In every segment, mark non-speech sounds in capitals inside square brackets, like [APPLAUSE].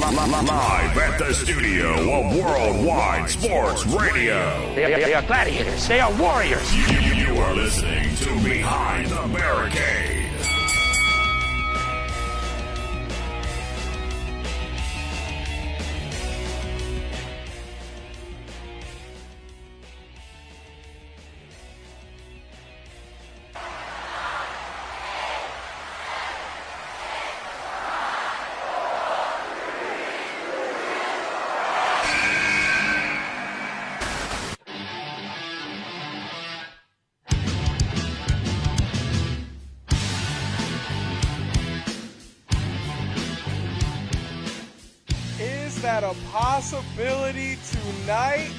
Live at the studio of Worldwide Sports Radio. They are, they are gladiators. They are warriors. You, you are listening to Behind the Barricade.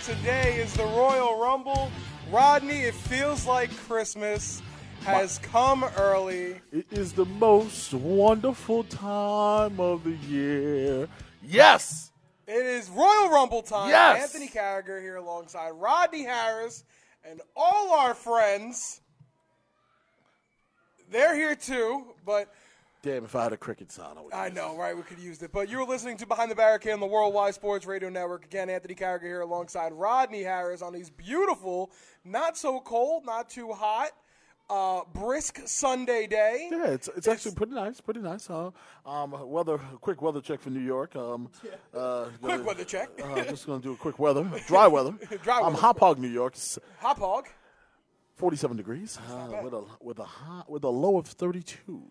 Today is the Royal Rumble. Rodney, it feels like Christmas has come early. It is the most wonderful time of the year. Yes! It is Royal Rumble time. Yes! Anthony Carragher here alongside Rodney Harris and all our friends. They're here too, but Damn, if I had a cricket sound, I would. I know, right? We could use it. But you're listening to Behind the Barricade on the Worldwide Sports Radio Network. Again, Anthony Carragher here alongside Rodney Harris on these beautiful, not so cold, not too hot, uh, brisk Sunday day. Yeah, it's, it's actually pretty nice, pretty nice. Huh? Um, weather, quick weather check for New York. Um, [LAUGHS] uh, Quick gonna- weather check. Uh, just gonna do a quick weather, dry [LAUGHS] weather. Dry I'm weather. Hauppauge, New York. It's Hauppauge. 47 degrees uh, with a with a high, with a low of 32.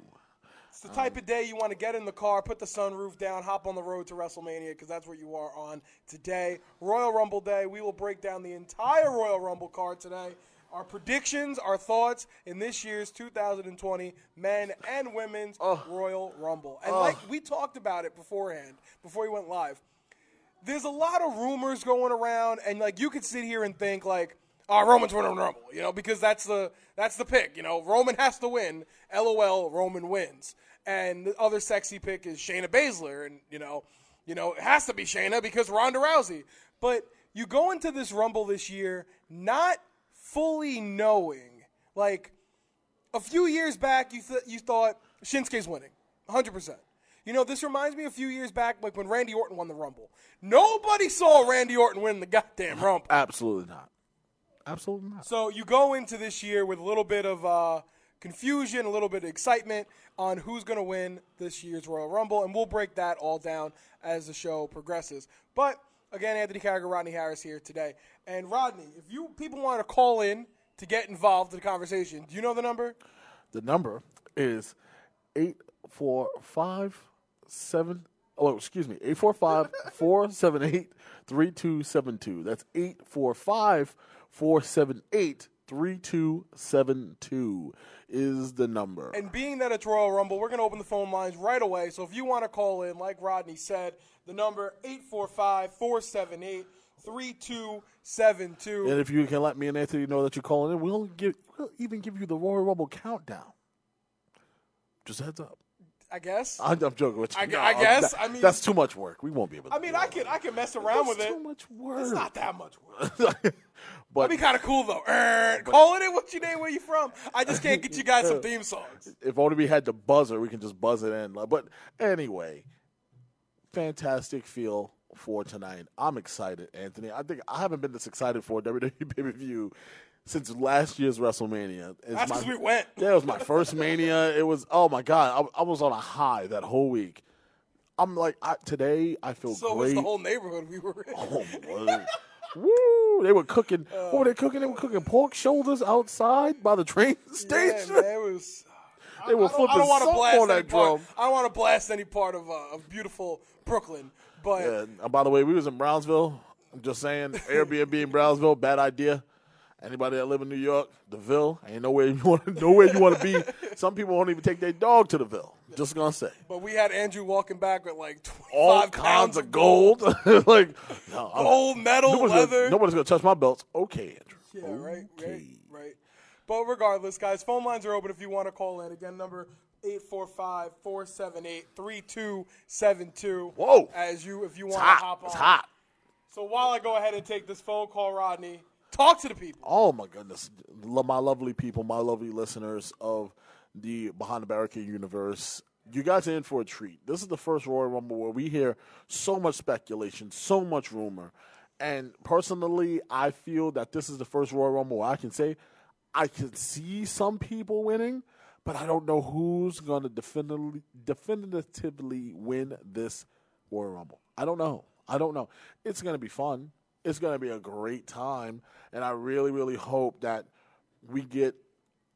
It's the type of day you want to get in the car, put the sunroof down, hop on the road to WrestleMania because that's where you are on today. Royal Rumble Day. We will break down the entire Royal Rumble card today. Our predictions, our thoughts in this year's 2020 men and women's oh. Royal Rumble. And oh. like we talked about it beforehand, before we went live, there's a lot of rumors going around, and like you could sit here and think like, "Oh, Roman's winning the Rumble," you know, because that's the that's the pick. You know, Roman has to win. LOL, Roman wins. And the other sexy pick is Shayna Baszler, and you know, you know, it has to be Shayna because Ronda Rousey. But you go into this Rumble this year not fully knowing, like a few years back, you th- you thought Shinsuke's winning, 100. percent You know, this reminds me a few years back, like when Randy Orton won the Rumble. Nobody saw Randy Orton win the goddamn Rumble. Absolutely not. Absolutely not. So you go into this year with a little bit of uh, confusion, a little bit of excitement on who's going to win this year's Royal Rumble, and we'll break that all down as the show progresses. But again, Anthony Carragher, Rodney Harris here today, and Rodney, if you people want to call in to get involved in the conversation, do you know the number? The number is eight four five seven. Oh, excuse me, 845-478-3272. That's 845-478-3272 is the number. And being that it's Royal Rumble, we're going to open the phone lines right away. So if you want to call in, like Rodney said, the number 845-478-3272. And if you can let me and Anthony know that you're calling in, we'll give we'll even give you the Royal Rumble countdown. Just a heads up. I guess. I'm, I'm joking with you. I gu- I guess, that- I mean- that's too much work. We won't be able. to I mean, I could. I could mess around with it. too much work. It's not that much work. [LAUGHS] but That'd be kind of cool though. Er, calling it. What's your name? Where you from? I just can't get you guys some [LAUGHS] theme songs. if only we had the buzzer, we can just buzz it in. But anyway, fantastic feel for tonight. I'm excited, Anthony. I think I haven't been this excited for a WWE [LAUGHS] pay per view since last year's WrestleMania. It's That's 'cause we went. Yeah, it was my first Mania. It was oh my god, I, I was on a high that whole week. I'm like I, today, I feel So great. was the whole neighborhood we were in. Oh, boy. Woo! They were cooking. Uh. what were they cooking? They were cooking pork shoulders outside by the train Yeah, station. man, it was. [LAUGHS] Uh, they were I don't, flipping I don't want to salt blast on any that part. drum. I don't want to blast any part of uh, of beautiful Brooklyn, but Yeah, and uh, by the way, we was in Brownsville. I'm just saying, [LAUGHS] Airbnb in Brownsville, bad idea. Anybody that live in New York, the Ville, ain't nowhere you want, nowhere you want to be. [LAUGHS] Some people won't even take their dog to the Ville. Just gonna say, but we had Andrew walking back with like all kinds pounds of gold, [LAUGHS] like [LAUGHS] no, gold medal, nobody's leather. Gonna, nobody's gonna touch my belts. Okay, Andrew. Yeah, right, right, right. But regardless, guys, phone lines are open if you want to call in. Again, number 845-478-3272. Whoa. As you, if you want to hop on. It's hot. So while I go ahead and take this phone call, Rodney, talk to the people. Oh my goodness, my lovely people, my lovely listeners of the Behind the Barricade universe. you guys are in for a treat. This is the first Royal Rumble where we hear so much speculation, so much rumor. And personally, I feel that this is the first Royal Rumble where I can say I can see some people winning, but I don't know who's going to definitively, definitively win this Royal Rumble. I don't know. I don't know. It's going to be fun. It's going to be a great time. And I really, really hope that we get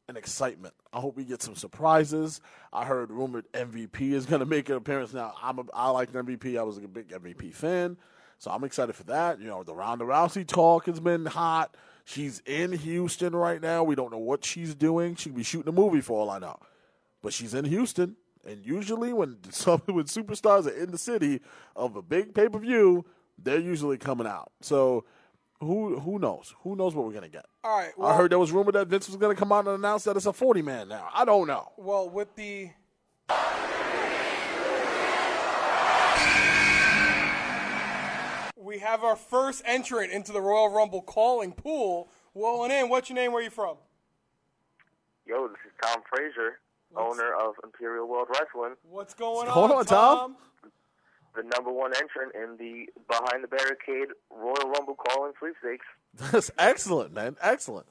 an excitement. I hope we get some surprises. I heard rumored MVP is going to make an appearance. Now, I'm a, I like MVP. I was a big MVP fan, so I'm excited for that. You know, the Ronda Rousey talk has been hot. She's in Houston right now. We don't know what she's doing. She could be shooting a movie for all I know, but she's in Houston. And usually, when [LAUGHS] some when superstars are in the city of a big pay per view, they're usually coming out. So who who knows? Who knows what we're gonna get? All right. I heard there was rumor that Vince was gonna come out and announce that it's a forty man now. I don't know. Well, with the we have our first entrant into the Royal Rumble calling pool. Rolling in. What's your name? Where are you from? Yo, this is Tom Frazier, owner of Imperial World Wrestling, What's going Hold on, on, Tom. The number one entrant in the Behind the Barricade Royal Rumble calling sweepstakes. [LAUGHS] That's excellent, man. Excellent.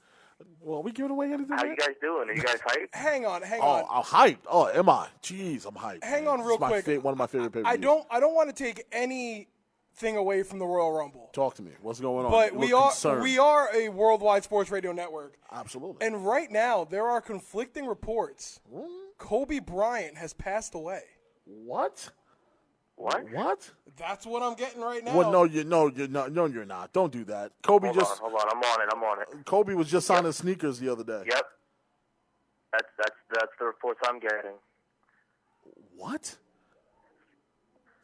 Well, are we giving away anything? How yet? you guys doing? Are you guys hyped? [LAUGHS] Hang on, hang on. Oh, on. I'm hyped. Oh, am I? Jeez, I'm hyped. Hang man. on This real my quick. fa- one of my favorite pay I don't I don't want to take any thing away from the Royal Rumble. talk to me. What's going on? But we are concerned. we are a worldwide sports radio network. absolutely. And right now there are conflicting reports. Kobe Bryant has passed away. what? What? What? That's what I'm getting right now. Well, no, you no, you're not. No, you're not. Don't do that. Kobe Hold just on, hold on. I'm on it. I'm on it. Kobe was just signing sneakers the other day. Yep. That's that's that's the reports I'm getting. What?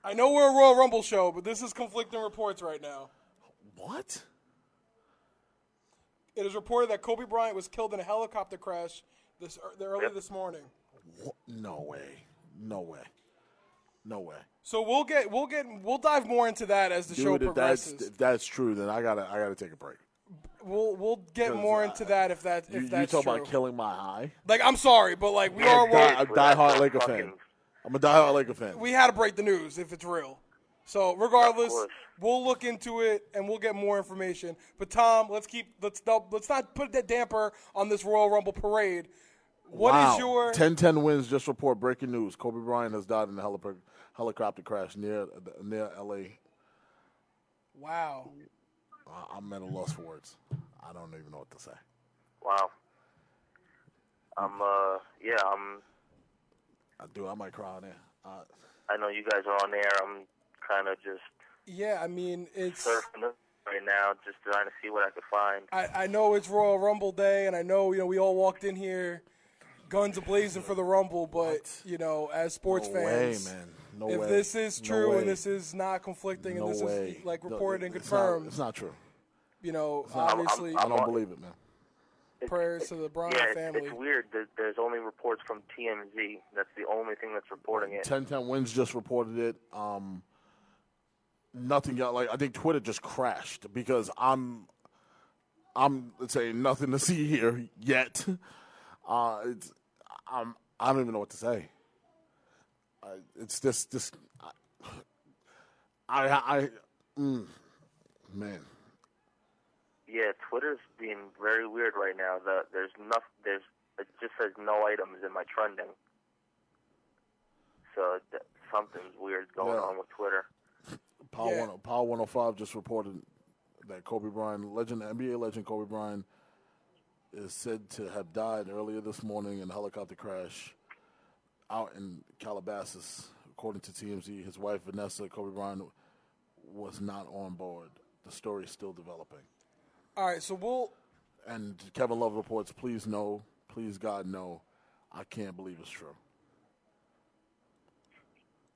I know we're a Royal Rumble show, but this is conflicting reports right now. What? It is reported that Kobe Bryant was killed in a helicopter crash this er, early Yep. this morning. Wha- No way. No way. No way. So we'll get we'll get we'll dive more into that as the show Dude, if that's progresses. if that's true, then I gotta I gotta take a break. we'll we'll get more into that if that if You, you that's talk true. about killing my high. like I'm sorry, but like we Yeah, are die- Royal, I'm a Well, that's diehard a Laker fan. I'm a diehard Laker fan. we had to break the news if it's real. So regardless, we'll look into it and we'll get more information. But Tom, let's keep let's don't- let's not put that damper on this Royal Rumble parade. What is wow. your 10-10 wins? Just report breaking news. Kobe Bryant has died in a helipo- helicopter crash near near L.A. wow? I- I'm at a loss for words. I don't even know what to say. Wow. I'm uh yeah I'm I do. I might cry on there. Uh, I know you guys are on there. I'm kind of just Yeah, I mean it's. surfing it right now, just trying to see what I could find. I, I know it's Royal Rumble Day, and I know you know we all walked in here, guns ablazing for the Rumble. But you know, as sports no fans, way, man. No if way. this is true way. and this is not conflicting no and this way. is like No, reported and it's not- confirmed, It's not true. you know, not- I'm- obviously I I'm- don't believe it, man. prayers to the Bryant yeah, it's, family. it's weird. There, there's only reports from TMZ. That's the only thing that's reporting it. 10-10 wins just reported it. Um, nothing got like I think Twitter just crashed because I'm I'm saying nothing to see here yet. Uh, it's I'm I don't even know what to say. Uh, it's just this I I mm, man. Yeah, Twitter's being very weird right now. The, there's enough. There's it just says no items in my trending. So th- something's weird going Yeah. on with Twitter. Power Yeah. one Power 105 just reported that Kobe Bryant, legend NBA legend Kobe Bryant, is said to have died earlier this morning in a helicopter crash out in Calabasas. According to TMZ, his wife Vanessa Kobe Bryant was not on board. The story is still developing. all right, so we'll And Kevin Love reports, please no, please God no, I can't believe it's true.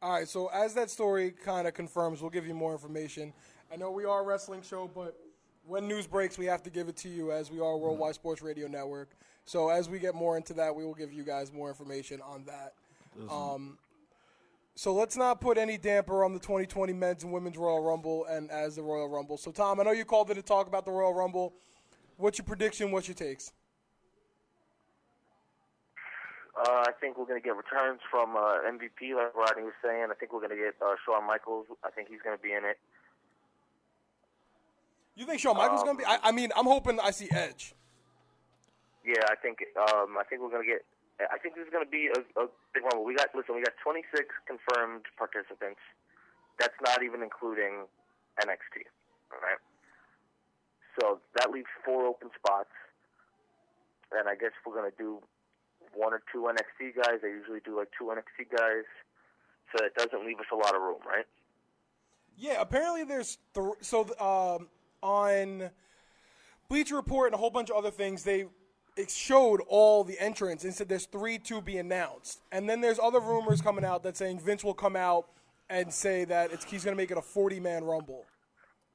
All right, so as that story kind of confirms, we'll give you more information. I know we are a wrestling show, but when news breaks, we have to give it to you as we are Worldwide Sports Radio Network. So as we get more into that, we will give you guys more information on that. Um, so let's not put any damper on the 2020 Men's and Women's Royal Rumble and as the Royal Rumble. So Tom, I know you called in to talk about the Royal Rumble. What's your prediction? What's your takes? Uh, I think we're going to get returns from uh, MVP, like Rodney was saying. I think we're going to get uh, Shawn Michaels. I think he's going to be in it. You think Shawn Michaels Um, gonna be? I, I mean, I'm hoping I see Edge. Yeah, I think um, I think we're going to get. I think this is going to be a, a big one. We got listen. We got 26 confirmed participants. That's not even including NXT. All right. So that leaves four open spots, and I guess we're going to do one or two NXT guys. They usually do like two NXT guys, so it doesn't leave us a lot of room, right? Yeah, apparently there's th- so um, on Bleacher Report and a whole bunch of other things they it showed all the entrants and said there's three to be announced, and then there's other rumors coming out that saying Vince will come out and say that it's he's going to make it a 40 man Rumble,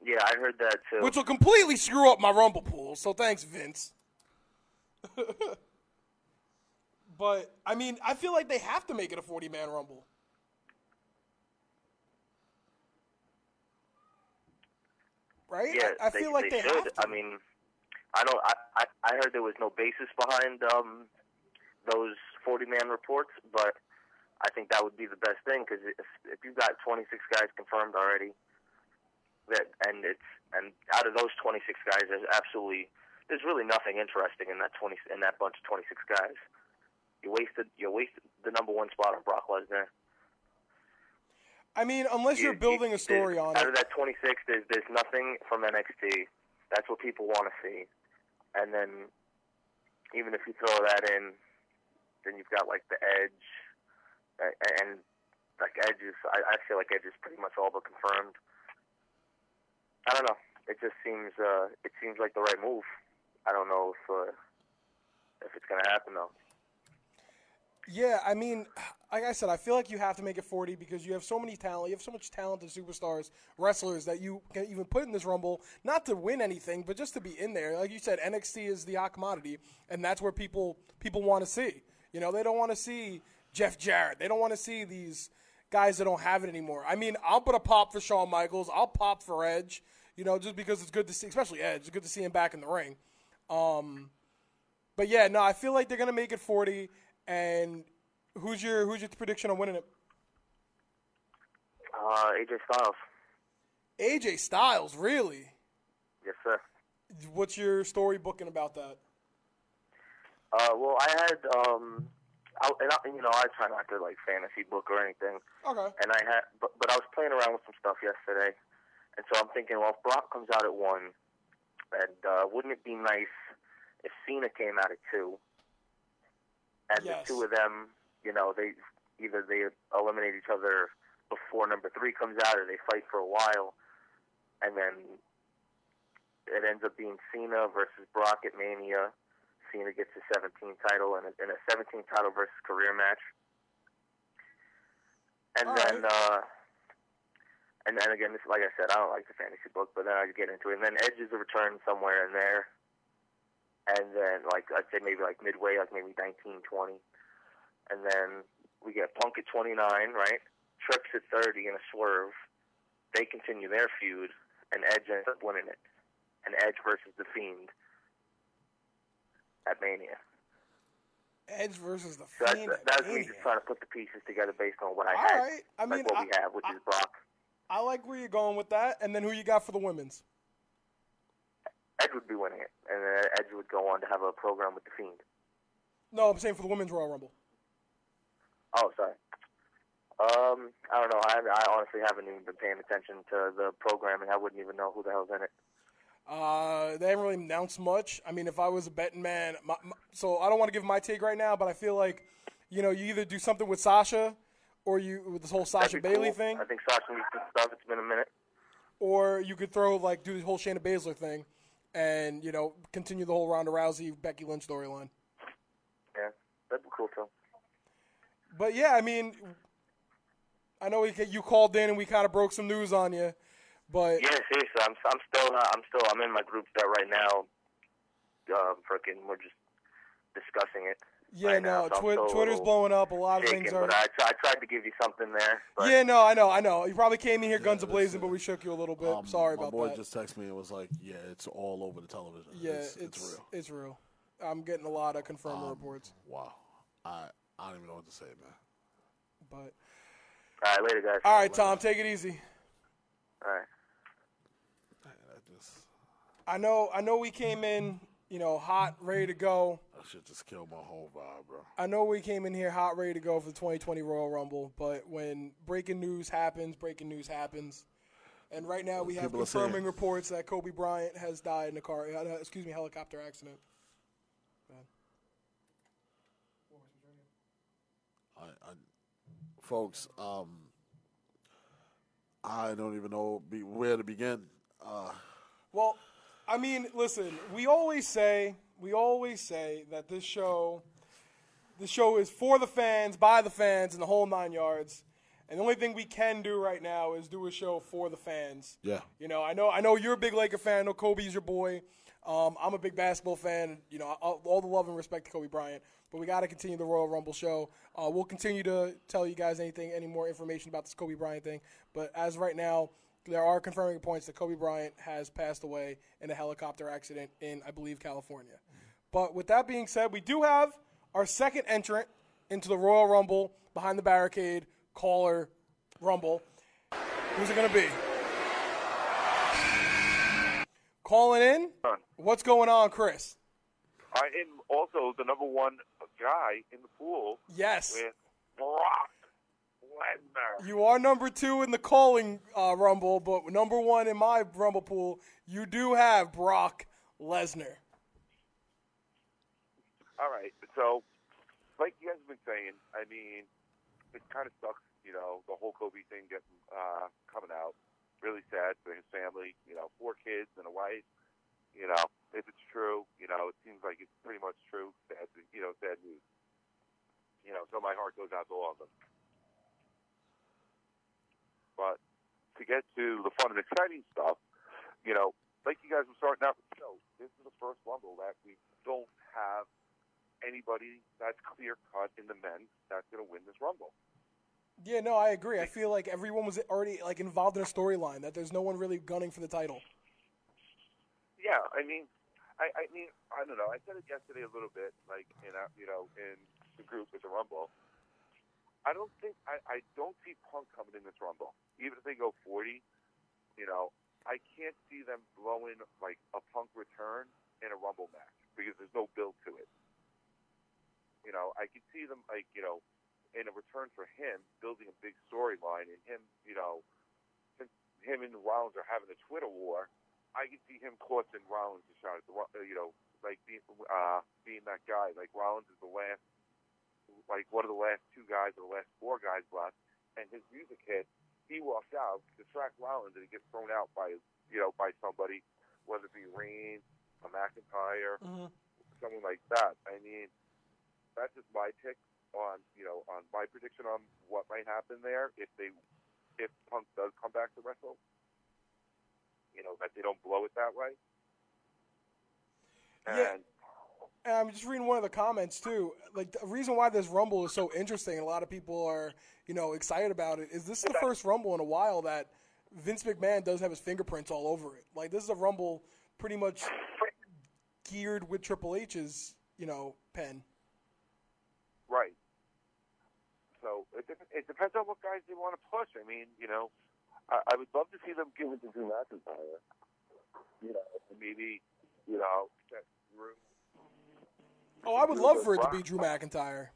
Yeah, I heard that too. which will completely screw up my Rumble pool. So thanks, Vince. [LAUGHS] but I mean, I feel like they have to make it a 40 man Rumble. Right? Yeah, I, I feel like they, should. have to. I mean, I don't. I, I I heard there was no basis behind um those forty man reports, but I think that would be the best thing because if if you've got twenty six guys confirmed already, that and it's and out of those twenty six guys, there's absolutely there's really nothing interesting in that twenty in that bunch of twenty six guys. You wasted you wasted the number one spot on Brock Lesnar. I mean, unless you're You- building you- a story on Out it. of that 26, there's there's nothing from NXT. That's what people want to see. And then, even if you throw that in, then you've got like the Edge, and like Edge is. I, I feel like Edge is pretty much all but confirmed. I don't know. It just seems. Uh, it seems like the right move. I don't know if uh, if it's gonna happen though. Yeah, I mean, like I said, I feel like you have to make it 40 because you have so many talent. You have so much talented superstars, wrestlers that you can even put in this Rumble, not to win anything, but just to be in there. Like you said, NXT is the hot commodity, and that's where people people want to see. You know, they don't want to see Jeff Jarrett. They don't want to see these guys that don't have it anymore. I mean, I'll put a pop for Shawn Michaels. I'll pop for Edge. You know, just because it's good to see, especially Edge. It's good to see him back in the ring. Um, but yeah, no, I feel like they're gonna make it 40. And who's your who's your prediction on winning it? Uh, AJ Styles. AJ Styles, really? Yes, sir. What's your story booking about that? Uh, well, I had um, I, and I, you know, I try not to like fantasy book or anything, Okay. and I had, but but I was playing around with some stuff yesterday, and so I'm thinking, well, if Brock comes out at one, and uh, wouldn't it be nice if Cena came out at two, and Yes. the two of them, you know, they either they eliminate each other before number three comes out, or they fight for a while, and then it ends up being Cena versus Brock at Mania. Cena gets his 17 title in a, in a 17 title versus career match. And All then, right. uh, and then again, this, like I said, I don't like the fantasy book, but then I get into it. And then Edge is a return somewhere in there. And then, like, I'd say maybe like midway, like maybe 19, 20. And then we get Punk at 29, right? Trips at 30 in a swerve. They continue their feud, and Edge ends up winning it. And Edge versus The Fiend at Mania. Edge versus the So that's, Fiend. at that's me just trying to put the pieces together based on what I All had. right. I mean, like what we have, which I- is Brock. I like where you're going with that. And then who you got for the women's? Edge would be winning it, and then Edge would go on to have a program with the Fiend. No, I'm saying for the women's Royal Rumble. Oh, sorry. Um, I don't know. I, I honestly haven't even been paying attention to the programming. I wouldn't even know who the hell's in it. Uh, they haven't really announced much. I mean, if I was a betting man, my, my, so I don't want to give my take right now, but I feel like, you know, you either do something with Sasha, or you with this whole Sasha Bailey cool. thing, I think Sasha needs some stuff. It's been a minute. or you could throw like do the whole Shayna Baszler thing, and you know continue the whole Ronda Rousey Becky Lynch storyline. Yeah, that'd be cool too. But yeah, I mean, I know we, you called in and we kind of broke some news on you, but Yeah, seriously, I'm I'm still not, I'm still I'm in my group chat right now. Um, freaking, we're just discussing it. Yeah, right now, no, so Twi- Twitter's little blowing up. A lot of shaken, things are. but I, tr- I tried to give you something there. But Yeah, no, I know, I know. You probably came in here guns a blazing, but we shook you a little bit. Um, Sorry my boy just texted me and was like, "Yeah, it's all over the television. yeah, it's, it's, it's real." It's real. I'm getting a lot of confirmed Um, reports. Wow. I I don't even know what to say, man. But All right, later, guys. all right, Tom, take it easy. All right. I just I know I know we came in, you know, hot, ready to go. that shit just killed my whole vibe, bro. I know we came in here hot, ready to go for the 2020 Royal Rumble, but when breaking news happens, breaking news happens. And right now we have People confirming reports that Kobe Bryant has died in a car, uh, excuse me, helicopter accident. I, I, folks, um, I don't even know be, where to begin. Uh, Well, I mean, listen, we always say, we always say that this show, this show is for the fans, by the fans, and the whole nine yards. And the only thing we can do right now is do a show for the fans. yeah, You know, I know, I know you're a big Laker fan. I know Kobe's your boy. Um, I'm a big basketball fan. You know, all, all the love and respect to Kobe Bryant. But we got to continue the Royal Rumble show. Uh, we'll continue to tell you guys anything, any more information about this Kobe Bryant thing. But as of right now, there are confirming points that Kobe Bryant has passed away in a helicopter accident in, I believe, California. But with that being said, we do have our second entrant into the Royal Rumble behind the barricade caller Rumble. Who's it going to be? Calling in? What's going on, Chris? I am also the number one guy in the pool Yes. with Brock Lesnar. You are number two in the calling uh, Rumble, but number one in my Rumble pool, you do have Brock Lesnar. All right, so like you guys have been saying, I mean, it kind of sucks, you know, the whole Kobe thing getting uh, coming out. Really sad for his family. You know, four kids and a wife. You know, if it's true, you know, it seems like it's pretty much true. Sad, you know, sad news. You know, so my heart goes out to all of them. But to get to the fun and exciting stuff, you know, like you guys were starting out with the show, this is the first Rumble that we don't have anybody that's clear cut in the men that's going to win this Rumble. Yeah, no, I agree. I feel like everyone was already like involved in a storyline that there's no one really gunning for the title. Yeah, I mean, I, I mean, I don't know. I said it yesterday a little bit, like in a, you know, in the group with the Rumble. I don't think I, I don't see Punk coming in this Rumble, even if they go forty. You know, I can't see them blowing like a Punk return in a Rumble match because there's no build to it. You know, I could see them like you know, in a return for him building a big storyline and him, you know, since him and Rollins are having a Twitter war. I could see him costing Rollins a shot at the, uh, you know, like being, uh, being that guy. Like Rollins is the last, like one of the last two guys or the last four guys left, and his music hit. He walks out, distract Rollins, and he gets thrown out by, you know, by somebody, whether it be Reigns, a McIntyre, mm-hmm. someone like that. I mean, that's just my pick on, you know, on my prediction on what might happen there if they, if Punk does come back to wrestle you know, that they don't blow it that way. Yeah. And I'm just reading one of the comments too. Like the reason why this Rumble is so interesting, and a lot of people are, you know, excited about it, is this is the first Rumble in a while that Vince McMahon does have his fingerprints all over it. Like this is a Rumble pretty much geared with Triple H's, you know, pen. right. So it, it depends on what guys they want to push. I mean, you know, I, I would love to see them give it to Drew McIntyre. You know, maybe, you know, set Drew. Oh, I would love for it to be Drew McIntyre.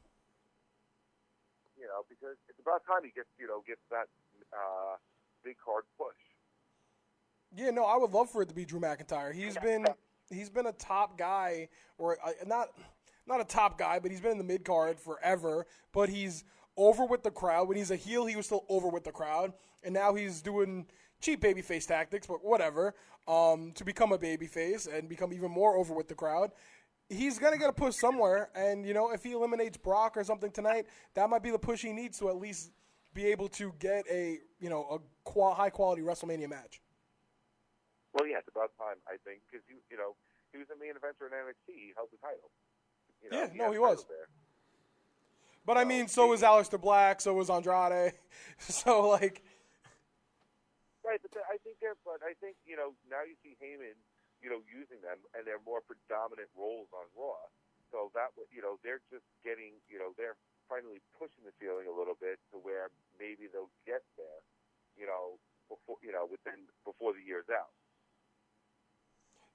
You know, because it's about time he gets, you know, gets that uh, big card push. Yeah, no, I would love for it to be Drew McIntyre. He's been he's been a top guy, or uh, not not a top guy, but he's been in the mid card forever. But he's over with the crowd. When he's a heel, he was still over with the crowd, and now he's doing cheap babyface tactics, but whatever. Um, to become a babyface and become even more over with the crowd. He's gonna get a push somewhere, and you know if he eliminates Brock or something tonight, that might be the push he needs to at least be able to get a you know a qual- high quality WrestleMania match. Well, yeah, it's about time, I think, because you, you know, he was the main eventer in NXT. He held the title. You know, Yeah, no, he was. There. But I mean, so was Aleister Black, so was Andrade. [LAUGHS] So like, Right, but I think they're, but I think you know now you see Heyman, you know, using them, and they're more predominant roles on Raw. So that you know they're just getting, you know, they're finally pushing the ceiling a little bit to where maybe they'll get there, you know, before you know within before the year's out.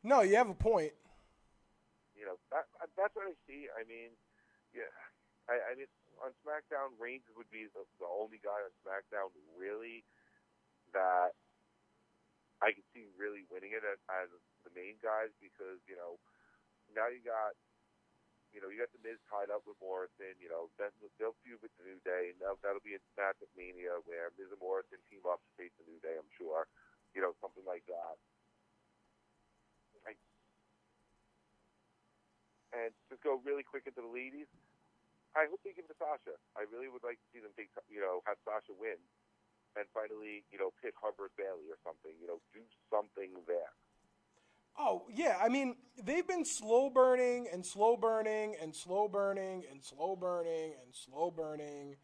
No, you have a point. You know, that, that's what I see. I mean, yeah, I, I mean, on SmackDown, Reigns would be the, the only guy on SmackDown really that I can see really winning it as, as the main guys because you know now you got you know you got the Miz tied up with Morrison. You know then they'll feud with the New Day, and that'll, that'll be a match at Mania where Miz and Morrison team up to face the New Day. I'm sure, you know something like that. And just go really quick into the ladies. I hope they give it to Sasha. I really would like to see them take, you know, have Sasha win, and finally, you know, pit Hubbard Bailey or something. You know, do something there. Oh yeah, I mean they've been slow burning and slow burning and slow burning and slow burning and slow burning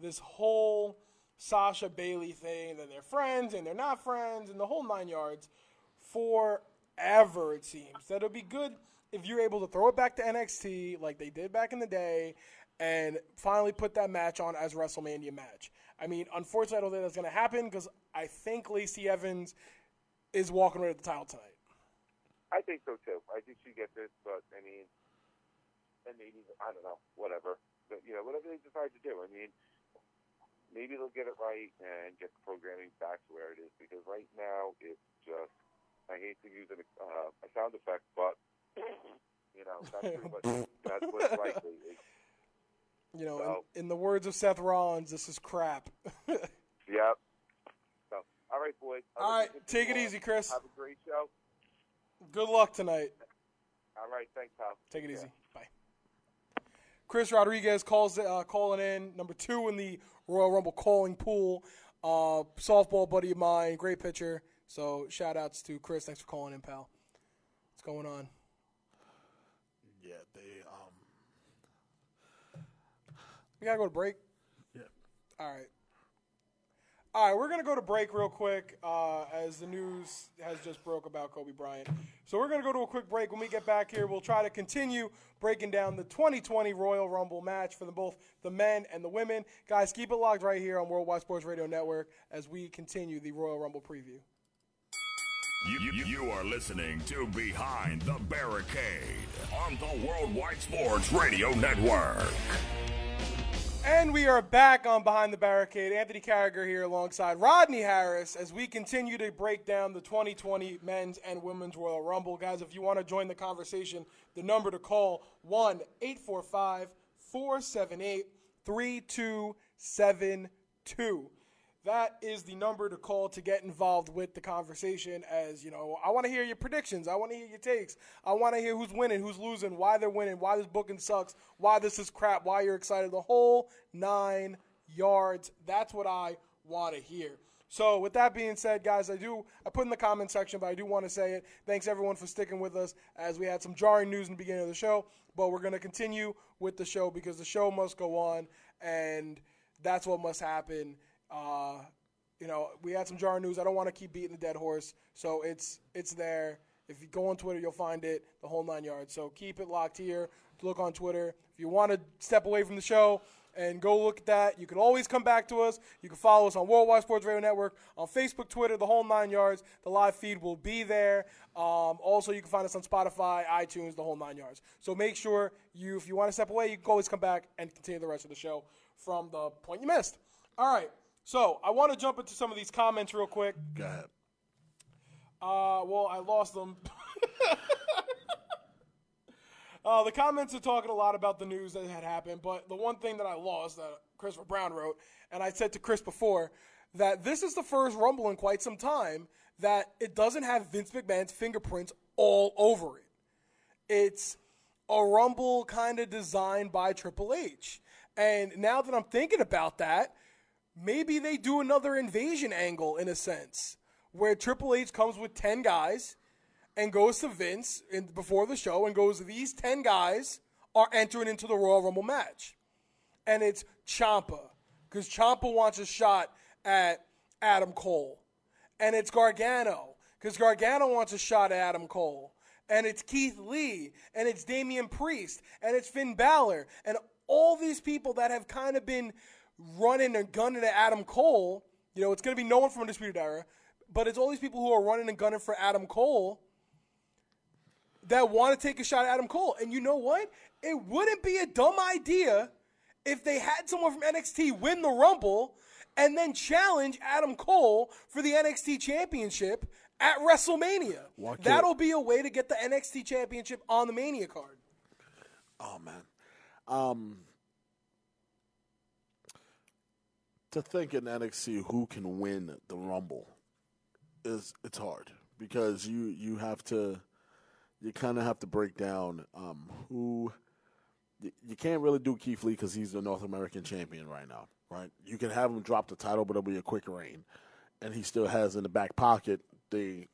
this whole Sasha Bailey thing that they're friends and they're not friends and the whole nine yards forever it seems. That it'll be good if you're able to throw it back to NXT like they did back in the day and finally put that match on as WrestleMania match. I mean, unfortunately, I don't think that's going to happen because I think Lacey Evans is walking away with the title tonight. I think so too. I think she gets it, but I mean, and maybe I don't know, whatever. But you know, whatever they decide to do. I mean, maybe they'll get it right and get the programming back to where it is because right now it's just. I hate to use an, uh, a sound effect, but you know that's pretty much that's what's likely. It's, You know, So- in, in the words of Seth Rollins, this is crap. [LAUGHS] Yep. So, all right, boys. All right, let you get take it easy, Chris. Have a great show. Good luck tonight. All right, thanks, pal. Take it Yeah. easy. Bye. Chris Rodriguez calls uh, calling in number two in the Royal Rumble calling pool. Uh, softball buddy of mine, great pitcher. So shout outs to Chris. Thanks for calling in, pal. What's going on? Yeah, they um We gotta go to break. yeah. All right. All right, we're going to go to break real quick uh, as the news has just broke about Kobe Bryant. So we're going to go to a quick break. When we get back here, we'll try to continue breaking down the 2020 Royal Rumble match for the, both the men and the women. Guys, keep it locked right here on Worldwide Sports Radio Network as we continue the Royal Rumble preview. You, you, you are listening to Behind the Barricade on the Worldwide Sports Radio Network. And we are back on Behind the Barricade. Anthony Carragher here alongside Rodney Harris as we continue to break down the 2020 men's and women's Royal Rumble. Guys, if you want to join the conversation, the number to call 1 845 478 3272. That is the number to call to get involved with the conversation. As you know, I want to hear your predictions. I want to hear your takes. I want to hear who's winning, who's losing, why they're winning, why this booking sucks, why this is crap, why you're excited. The whole nine yards. That's what I want to hear. So, with that being said, guys, I do I put in the comment section, but I do want to say it. Thanks everyone for sticking with us as we had some jarring news in the beginning of the show, but we're going to continue with the show because the show must go on, and that's what must happen. Uh, you know, we had some jarring news. I don't want to keep beating the dead horse, so it's it's there. If you go on Twitter, you'll find it, the whole nine yards. So keep it locked here. Look on Twitter. If you want to step away from the show and go look at that, you can always come back to us. You can follow us on Worldwide Sports Radio Network, on Facebook, Twitter, the whole nine yards. The live feed will be there. Um, also, you can find us on Spotify, iTunes, the whole nine yards. So make sure you, if you want to step away, you can always come back and continue the rest of the show from the point you missed. All right. So I want to jump into some of these comments real quick. Go ahead. Uh, well, I lost them. [LAUGHS] uh, the comments are talking a lot about the news that had happened, but the one thing that I lost that Christopher Brown wrote, and I said to Chris before, that this is the first Rumble in quite some time that it doesn't have Vince McMahon's fingerprints all over it. It's a Rumble kind of designed by Triple H. And now that I'm thinking about that, maybe they do another invasion angle in a sense, where Triple H comes with 10 guys and goes to Vince in, before the show and goes, These 10 guys are entering into the Royal Rumble match. And it's Ciampa, because Ciampa wants a shot at Adam Cole. And it's Gargano, because Gargano wants a shot at Adam Cole. And it's Keith Lee, and it's Damian Priest, and it's Finn Balor. And all these people that have kind of been running and gunning at Adam Cole. You know, it's going to be no one from Undisputed Era, but it's all these people who are running and gunning for Adam Cole that want to take a shot at Adam Cole. And you know what? It wouldn't be a dumb idea if they had someone from NXT win the Rumble and then challenge Adam Cole for the NXT Championship at WrestleMania. That'll be a way to get the NXT Championship on the Mania card. Oh man. Um to think in NXT who can win the Rumble is it's hard because you you have to you kind of have to break down um, who you, you can't really do Keith Lee because he's the North American champion right now, right? You can have him drop the title, but it'll be a quick reign, and he still has in the back pocket the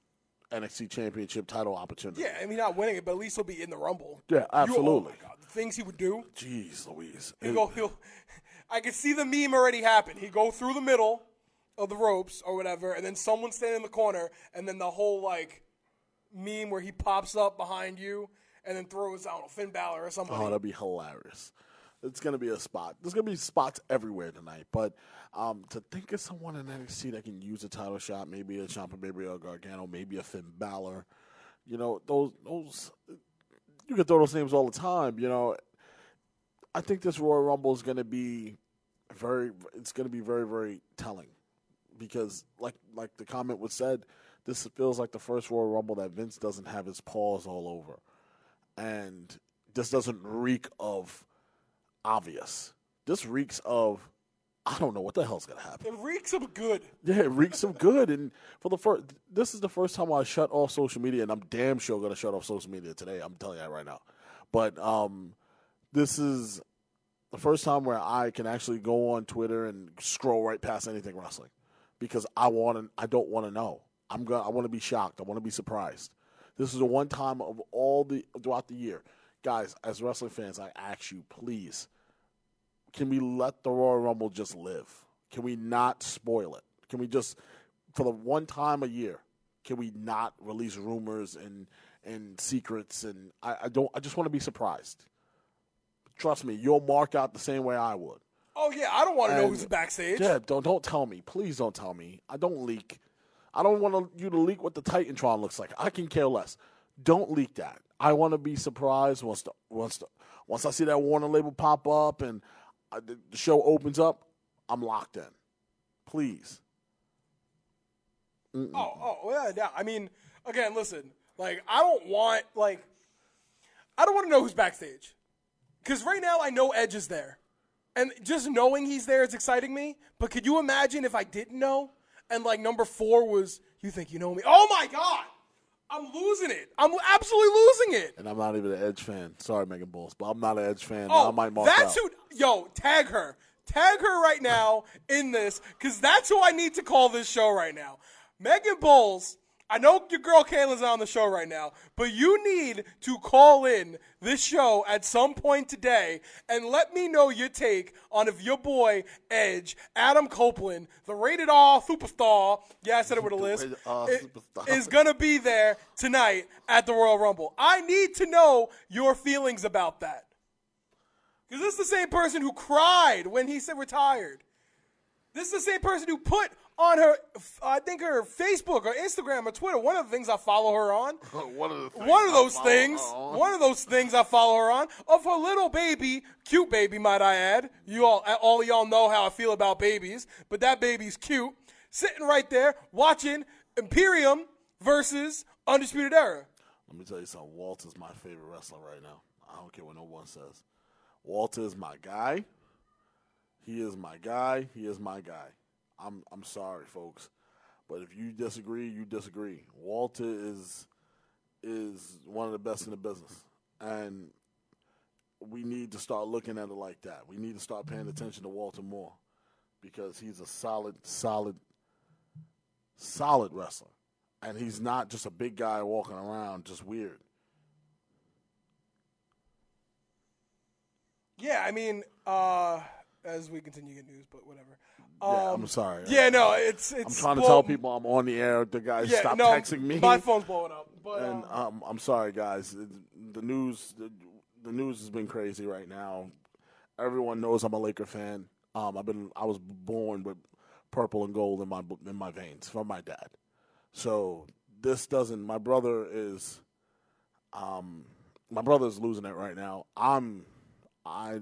NXT Championship title opportunity. Yeah, I mean, not winning it, but at least he'll be in the Rumble. Yeah, You- oh absolutely. my God, the things he would do. Jeez, Louise. He'll It- go, he'll, I could see the meme already happen. He'd go through the middle of the ropes or whatever, and then someone stand in the corner, and then the whole like meme where he pops up behind you and then throws know Finn Balor or somebody. Oh, that'd be hilarious. It's gonna be a spot. There's gonna be spots everywhere tonight. But um, to think of someone in NXT that can use a title shot, maybe a Ciampa, maybe a Gargano, maybe a Finn Balor, you know, those those you can throw those names all the time. You know, I think this Royal Rumble is gonna be very. It's gonna be very very telling because, like like the comment was said, this feels like the first Royal Rumble that Vince doesn't have his paws all over and this doesn't reek of obvious. This reeks of I don't know what the hell's gonna happen. It reeks of good. Yeah, it reeks of good. And for the first, this is the first time I shut off social media, and I'm damn sure gonna shut off social media today. I'm telling you that right now. But um, this is the first time where I can actually go on Twitter and scroll right past anything wrestling because I want to. I don't want to know. I'm gonna. I want to be shocked. I want to be surprised. This is the one time of all the throughout the year, guys. As wrestling fans, I ask you, please, can we let the Royal Rumble just live? Can we not spoil it? Can we just, for the one time a year, can we not release rumors and and secrets? And I, I don't. I just want to be surprised. Trust me, you'll mark out the same way I would. Oh yeah, I don't want to know who's backstage. Yeah, don't don't tell me. Please don't tell me. I don't leak. I don't want you to leak what the Titantron looks like. I can care less. Don't leak that. I want to be surprised once the, once the, once I see that Warner label pop up and uh, the the show opens up. I'm locked in. Please. Oh, oh, yeah, yeah. I mean, again, listen. Like, I don't want like, I don't want to know who's backstage, because right now I know Edge is there, and just knowing he's there is exciting me. But could you imagine if I didn't know, and like number four was, you think you know me? Oh my God, I'm losing it. I'm absolutely losing it. And I'm not even an Edge fan. Sorry, Megan Bulls, but I'm not an Edge fan. Oh, I might mark that's out. who. Yo, tag her. Tag her right now in this, because that's who I need to call this show right now. Megan Bowles. I know your girl Kayla's not on the show right now, but you need to call in this show at some point today and let me know your take on if your boy Edge, Adam Copeland, the rated R superstar, yeah, I said it with a list, rated R i- superstar. is gonna be there tonight at the Royal Rumble. I need to know your feelings about that. Because this is the same person who cried when he said retired. This is the same person who put on her, I think her Facebook or Instagram or Twitter, one of the things I follow her on. [LAUGHS] one of the things One of those things, on. one of those things I follow her on, of her little baby, cute baby, might I add. You all, all of y'all know how I feel about babies, but that baby's cute. Sitting right there watching Imperium versus Undisputed Era. Let me tell you something. Walter's my favorite wrestler right now. I don't care what no one says. Walter is my guy. He is my guy. He is my guy. I'm I'm sorry, folks, but if you disagree, you disagree. Walter is is one of the best in the business, and we need to start looking at it like that. We need to start paying attention to Walter more because he's a solid, solid, solid wrestler, and he's not just a big guy walking around just weird. Yeah, I mean, uh, as we continue to get news, but whatever. Yeah, Um, I'm sorry. Yeah, no, it's it's. I'm trying to well, tell people I'm on the air. The guys Yeah, stop no, texting me. My phone's blowing up, but and uh, um, I'm sorry, guys. The news, the, the news has been crazy right now, everyone knows I'm a Laker fan. Um, I've been I was born with purple and gold in my in my veins from my dad. So this doesn't. My brother is, um, my brother's losing it right now. I'm, I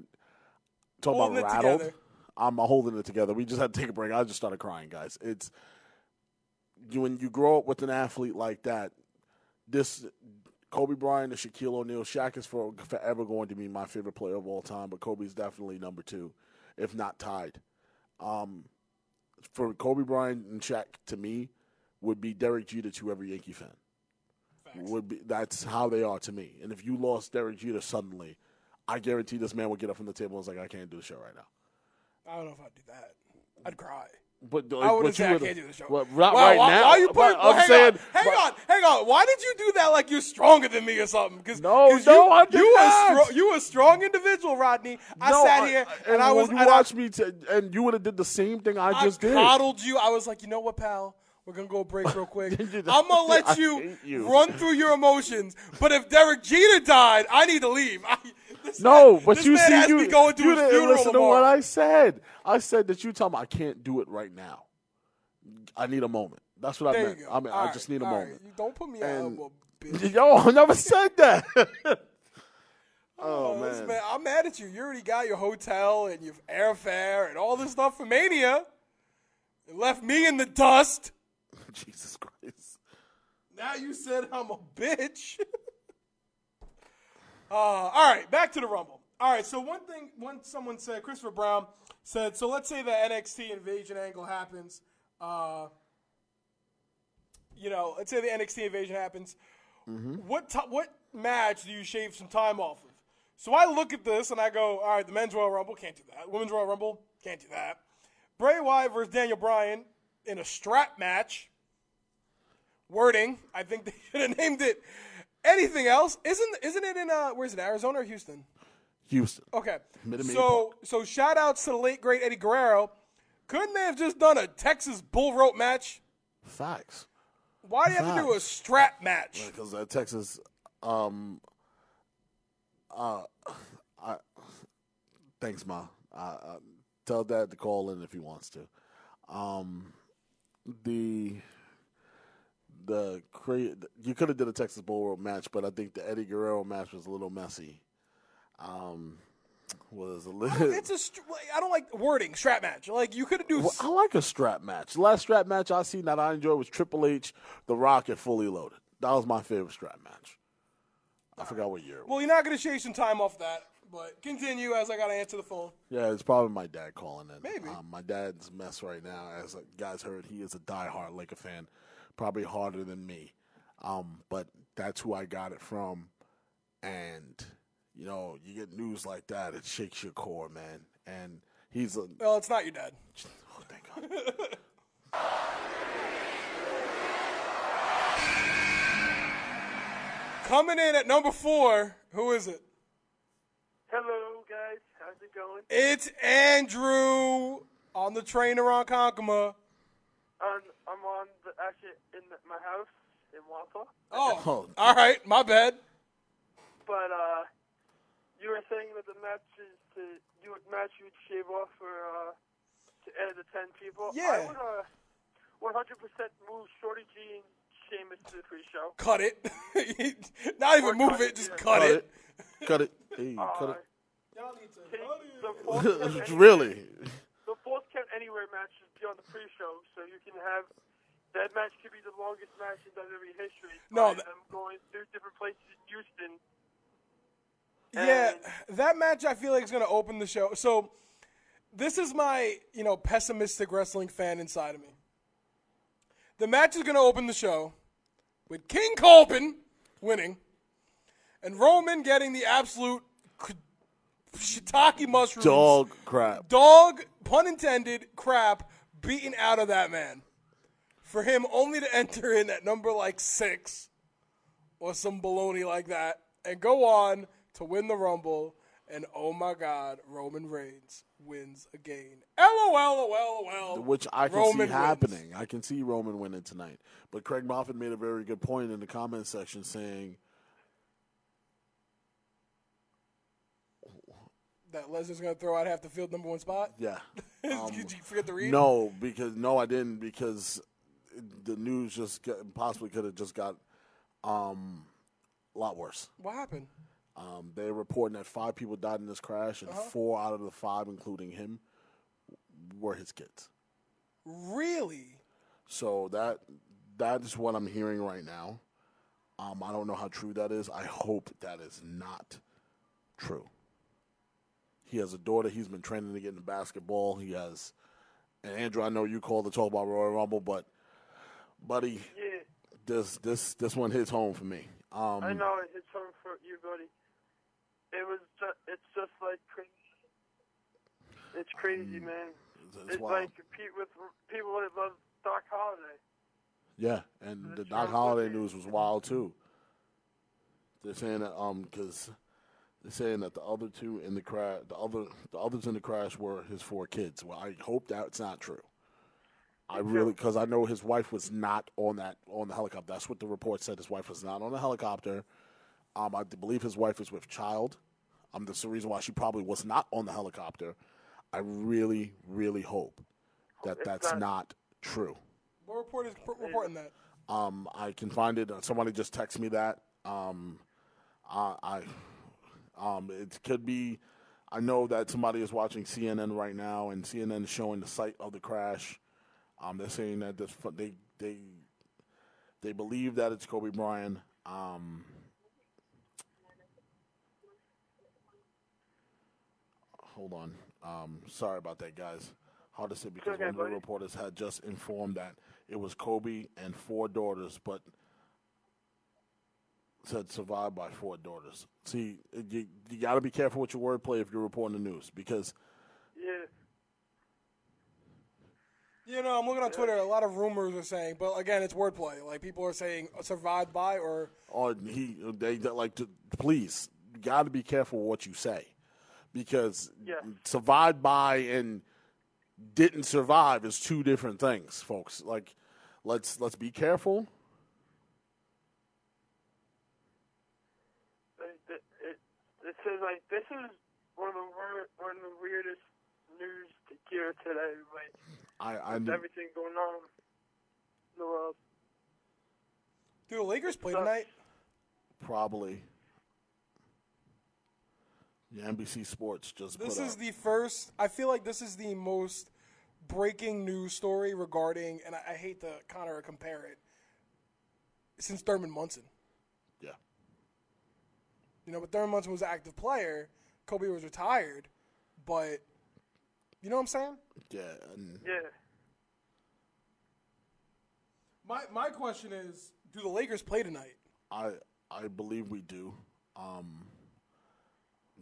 talk about rattled. together. I'm holding it together. We just had to take a break. I just started crying, guys. It's when you grow up with an athlete like that. This Kobe Bryant and Shaquille O'Neal. Shaq is for, forever going to be my favorite player of all time, but Kobe's definitely number two, if not tied. Um, for Kobe Bryant and Shaq, to me, would be Derek Jeter to every Yankee fan. Would be that's how they are to me. And if you lost Derek Jeter suddenly, I guarantee this man would get up from the table and was like, "I can't do the show right now." I don't know if I'd do that. I'd cry. But uh, I wouldn't but say you I would- can't do the show. Well, not Wow, right why, now. Why you put? well, I'm hang saying, on, hang but- on, hang on. Why did you do that like you're stronger than me or something? Cause, No, 'cause no, you, I did you not. A stro- you a strong individual, Rodney. I No, sat here and, and I was you I- watched me, t- and you would have did the same thing I I just did. I coddled you. I was like, you know what, pal? We're gonna go break real quick. [LAUGHS] I'm gonna let you, you. run through your emotions. But if Derek Jeter died, I need to leave. [LAUGHS] I, this No, man- but you see, you, going to you didn't listen tomorrow. to what I said. I said that you tell me I can't do it right now. I need a moment. That's what I There meant. I mean, All I right, just need a moment. You don't put me And- out. [LAUGHS] Bitch. Yo, I never said that. [LAUGHS] oh, oh Listen, man. man, I'm mad at you. You already got your hotel and your airfare and all this stuff for Mania. And left me in the dust. [LAUGHS] Jesus Christ. Now you said I'm a bitch. Uh, all right, back to the Rumble. All right, so one thing, one someone said, Christopher Brown said, so let's say the NXT invasion angle happens. Uh, you know, let's say the NXT invasion happens. What to- what match do you shave some time off of? So I look at this and I go, all right, the men's Royal Rumble can't do that. Women's Royal Rumble can't do that. Bray Wyatt versus Daniel Bryan in a strap match wording. I think they [LAUGHS] should have named it anything else. Isn't isn't it in uh where's it Arizona or Houston? Houston. Okay. Minute Maid So so shout outs to the late great Eddie Guerrero. Couldn't they have just done a Texas bull rope match? Facts. Why do you have to do a strap match? Because uh, Texas, um, uh, I, thanks, ma. Uh, uh, tell Dad to call in if he wants to. Um, the the you could have did a Texas Bull Rope match, but I think the Eddie Guerrero match was a little messy. Um, was a little. It's a str- I don't like wording strap match. Like you could do Well, I like a strap match. The last strap match I seen that I enjoyed was Triple H, The Rock, and Fully Loaded. That was my favorite strap match. I forgot what year. It was. Well, you're not going to shave some time off that, but continue as I got to answer the phone. Yeah, it's probably my dad calling in. Maybe. Um, my dad's mess right now. As guys heard, he is a diehard Laker fan, probably harder than me. Um, but that's who I got it from. And, you know, you get news like that, it shakes your core, man. And he's a. Well, it's not your dad. Oh, thank God. [LAUGHS] Coming in at number four, who is it? Hello, guys. How's it going? It's Andrew on the train around Konkoma. Um, I'm on the actually in the, my house in Wausau. Oh, Oh. all right, my bad. But uh, you were saying that the match is to you would match you would shave off for uh to add the ten people. Yeah. I would uh 100% move Shorty G and Sheamus to the pre-show. Cut it. [LAUGHS] Not even Or move it, it, just yeah. cut, Cut it. it. Cut it. Hey, Uh, cut take the [LAUGHS] false count it. anywhere- really? The false count anywhere match should be on the pre-show, so you can have that match could be the longest match in WWE history. No, But that- I'm going through different places in Houston. Yeah, that match I feel like is going to open the show. So this is my, you know, pessimistic wrestling fan inside of me. The match is going to open the show with King Corbin winning and Roman getting the absolute k- shiitake mushrooms. Dog crap. Dog, pun intended, crap beaten out of that man. For him only to enter in at number like six or some baloney like that and go on to win the Rumble. And oh my God, Roman Reigns wins again. LOL, LOL, LOL. Which I can Roman see wins. happening. I can see Roman winning tonight. But Craig Moffat made a very good point in the comment section saying That Lesnar's going to throw out half the field number one spot? Yeah. Um, [LAUGHS] Did you forget to read? No, because no, I didn't because the news just got, possibly could have just got um, a lot worse. What happened? Um, they're reporting that five people died in this crash, and Uh-huh. four out of the five, including him, were his kids. Really? So that that is what I'm hearing right now. Um, I don't know how true that is. I hope that is not true. He has a daughter. He's been training to get into basketball. He has, and Andrew, I know you called to talk about Royal Rumble, but buddy, Yeah, this this this one hits home for me. Um, I know it hits home for you, buddy. It was just, it's just like crazy. It's crazy, man. it's It's wild. like pe- with people that love Doc Holliday. Yeah, and the Doc. Holiday news was wild too. They're saying that um because they're saying that the other two in the crash, the other the others in the crash were his four kids. Well, I hope that's not true. I [LAUGHS] really because I know his wife was not on that on the helicopter. That's what the report said. His wife was not on the helicopter. Um, I believe his wife is with child. Um, that's the reason why she probably was not on the helicopter. I really, really hope that It's that's not- not true. What report is pr- reporting that? Um, I can find it. Somebody just texted me that. Um, I, I, um, it could be. I know that somebody is watching CNN right now, and CNN is showing the site of the crash. Um, they're saying that this, they they they believe that it's Kobe Bryant. Um, hold on. Um, sorry about that, guys. Hard to say because okay, one of the reporters had just informed that it was Kobe and four daughters, but said survived by four daughters. See, you, you got to be careful with your wordplay if you're reporting the news because Yeah, You know, I'm looking on Twitter. A lot of rumors are saying, but again, it's wordplay. Like people are saying uh, survived by or or he they they like to please got to be careful what you say because Yeah. survived by and didn't survive is two different things, folks. Like let's let's be careful. it, it, it, it says like this is one of the weir- one of the weirdest news to hear today. Like I I with everything going on in the world. do the Lakers play Sucks. tonight? probably yeah, NBC Sports just This put is out- the first. I feel like this is the most breaking news story regarding, and I, I hate to kind of compare it, since Thurman Munson. yeah. You know, but Thurman Munson was an active player. Kobe was retired, but you know what I'm saying? Yeah, Yeah, My my question is, do the Lakers play tonight? I I believe we do. Um,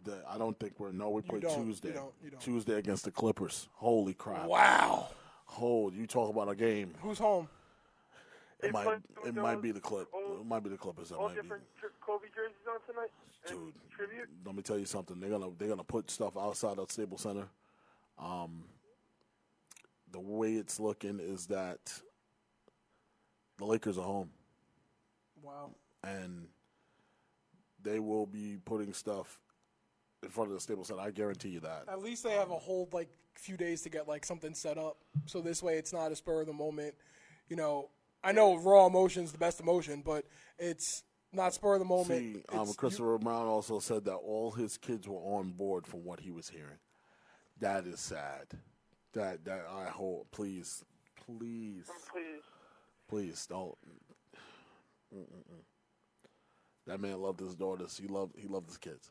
the, I don't think we're no. We play don't. You Tuesday. don't. You don't. Tuesday against the Clippers. Holy crap! Wow. Hold you talk about a game. Who's home? It They might it might be the Clip. old- It might be the Clippers. That all might be. different tr- Kobe jerseys on tonight. Dude, tribute. let me tell you something. They're gonna they're gonna put stuff outside of Staples Center. Um, the way it's looking is that the Lakers are home. Wow. and they will be putting stuff in front of the Staples Center. I guarantee you that. At least they have a whole like few days to get like something set up, so this way it's not a spur of the moment. You know, I know raw emotion is the best emotion, but it's not spur of the moment. See, um, Christopher Brown also said that all his kids were on board from what he was hearing. That is sad. That that I hope. Please, please, oh, Please. please don't. Mm-mm-mm. That man loved his daughters. He loved he loved his kids,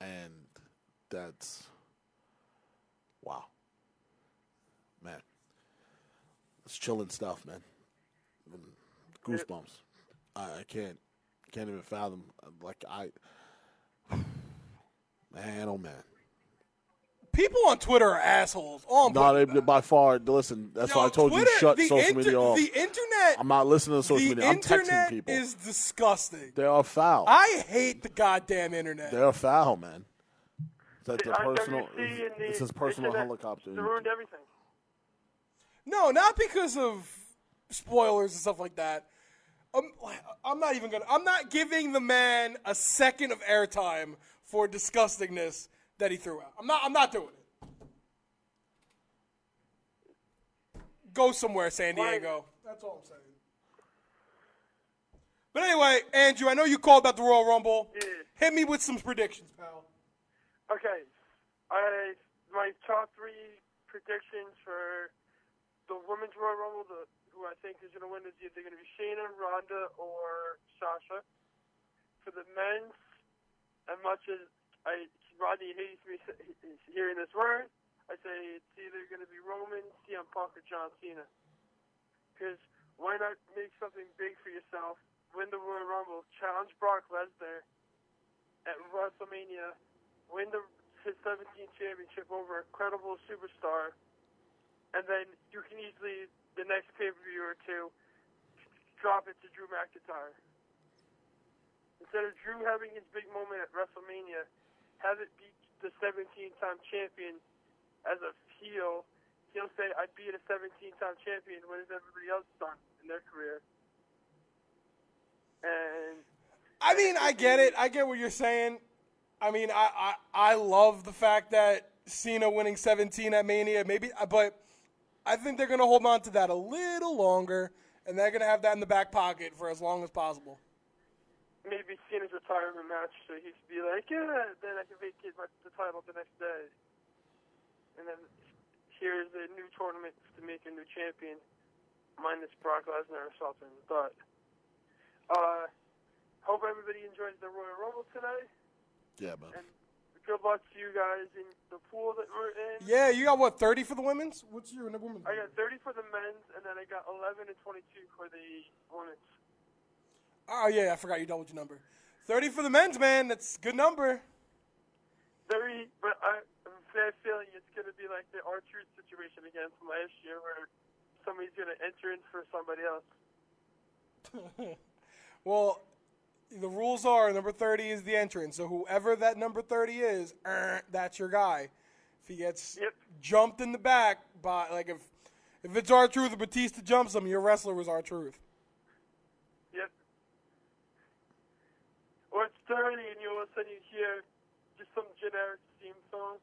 and that's wow, man. It's chilling stuff, man. Mm, goosebumps. I, I can't can't even fathom. Uh, like I, [SIGHS] man, oh man. People on Twitter are assholes. Oh, No, they, they by far. Listen, that's Yo, why I told Twitter- you shut social inter- media off. The internet. I'm not listening to social the media. I'm texting internet people. is disgusting. they are foul. I hate the goddamn internet. they are foul, man. It's like The the personal. IWC and the It's his personal internet, helicopter. They ruined everything. No, not because of spoilers and stuff like that. I'm, I'm not even gonna. I'm not giving the man a second of airtime for disgustingness that he threw out. I'm not. I'm not doing it. Go somewhere, San Diego. That's all I'm saying. But anyway, Andrew, I know you called about the Royal Rumble. Yeah. Hit me with some predictions, pal. Okay, I my top three predictions for the women's Royal Rumble, the, who I think is going to win is either going to be Shayna, Ronda, or Sasha. For the men's, as much as I Rodney hates me hearing this word, I say it's either going to be Roman, CM Punk, or John Cena. Because why not make something big for yourself? Win the Royal Rumble, challenge Brock Lesnar at WrestleMania, win the his 17th championship over a credible superstar, and then you can easily the next pay per view or two drop it to Drew McIntyre. Instead of Drew having his big moment at WrestleMania, have it beat the 17 time champion as a heel. He'll say, I beat a 17 time champion. What has everybody else done in their career? And I mean, I get it. I get what you're saying. I mean, I, I, I love the fact that Cena winning 17 at Mania, maybe, uh, but I think they're going to hold on to that a little longer, and they're going to have that in the back pocket for as long as possible. Maybe Cena's retirement match, so he could be like, yeah, then I can vacate my, the title the next day. And then here's a new tournament to make a new champion, minus Brock Lesnar or something. But uh, hope everybody enjoys the Royal Rumble today, Yeah, man. and good luck to you guys in the pool that we're in. Yeah, you got what, 30 for the women's? What's your women's? I got 30 for the men's, and then I got 11 and 22 for the women's. Oh, yeah, I forgot you doubled your number. 30 for the men's, man. That's a good number. Very, but I, I'm fair feeling it's going to be like the R Truth situation again from last year, where somebody's going to enter in for somebody else. [LAUGHS] Well, the rules are number 30 is the entrance. So whoever that number 30 is, er, that's your guy. If he gets Yep. jumped in the back by, like, if if it's R Truth or Batista jumps him, your wrestler was R Truth. Yep. Or it's 30, and you all of a sudden you hear just some generic theme song,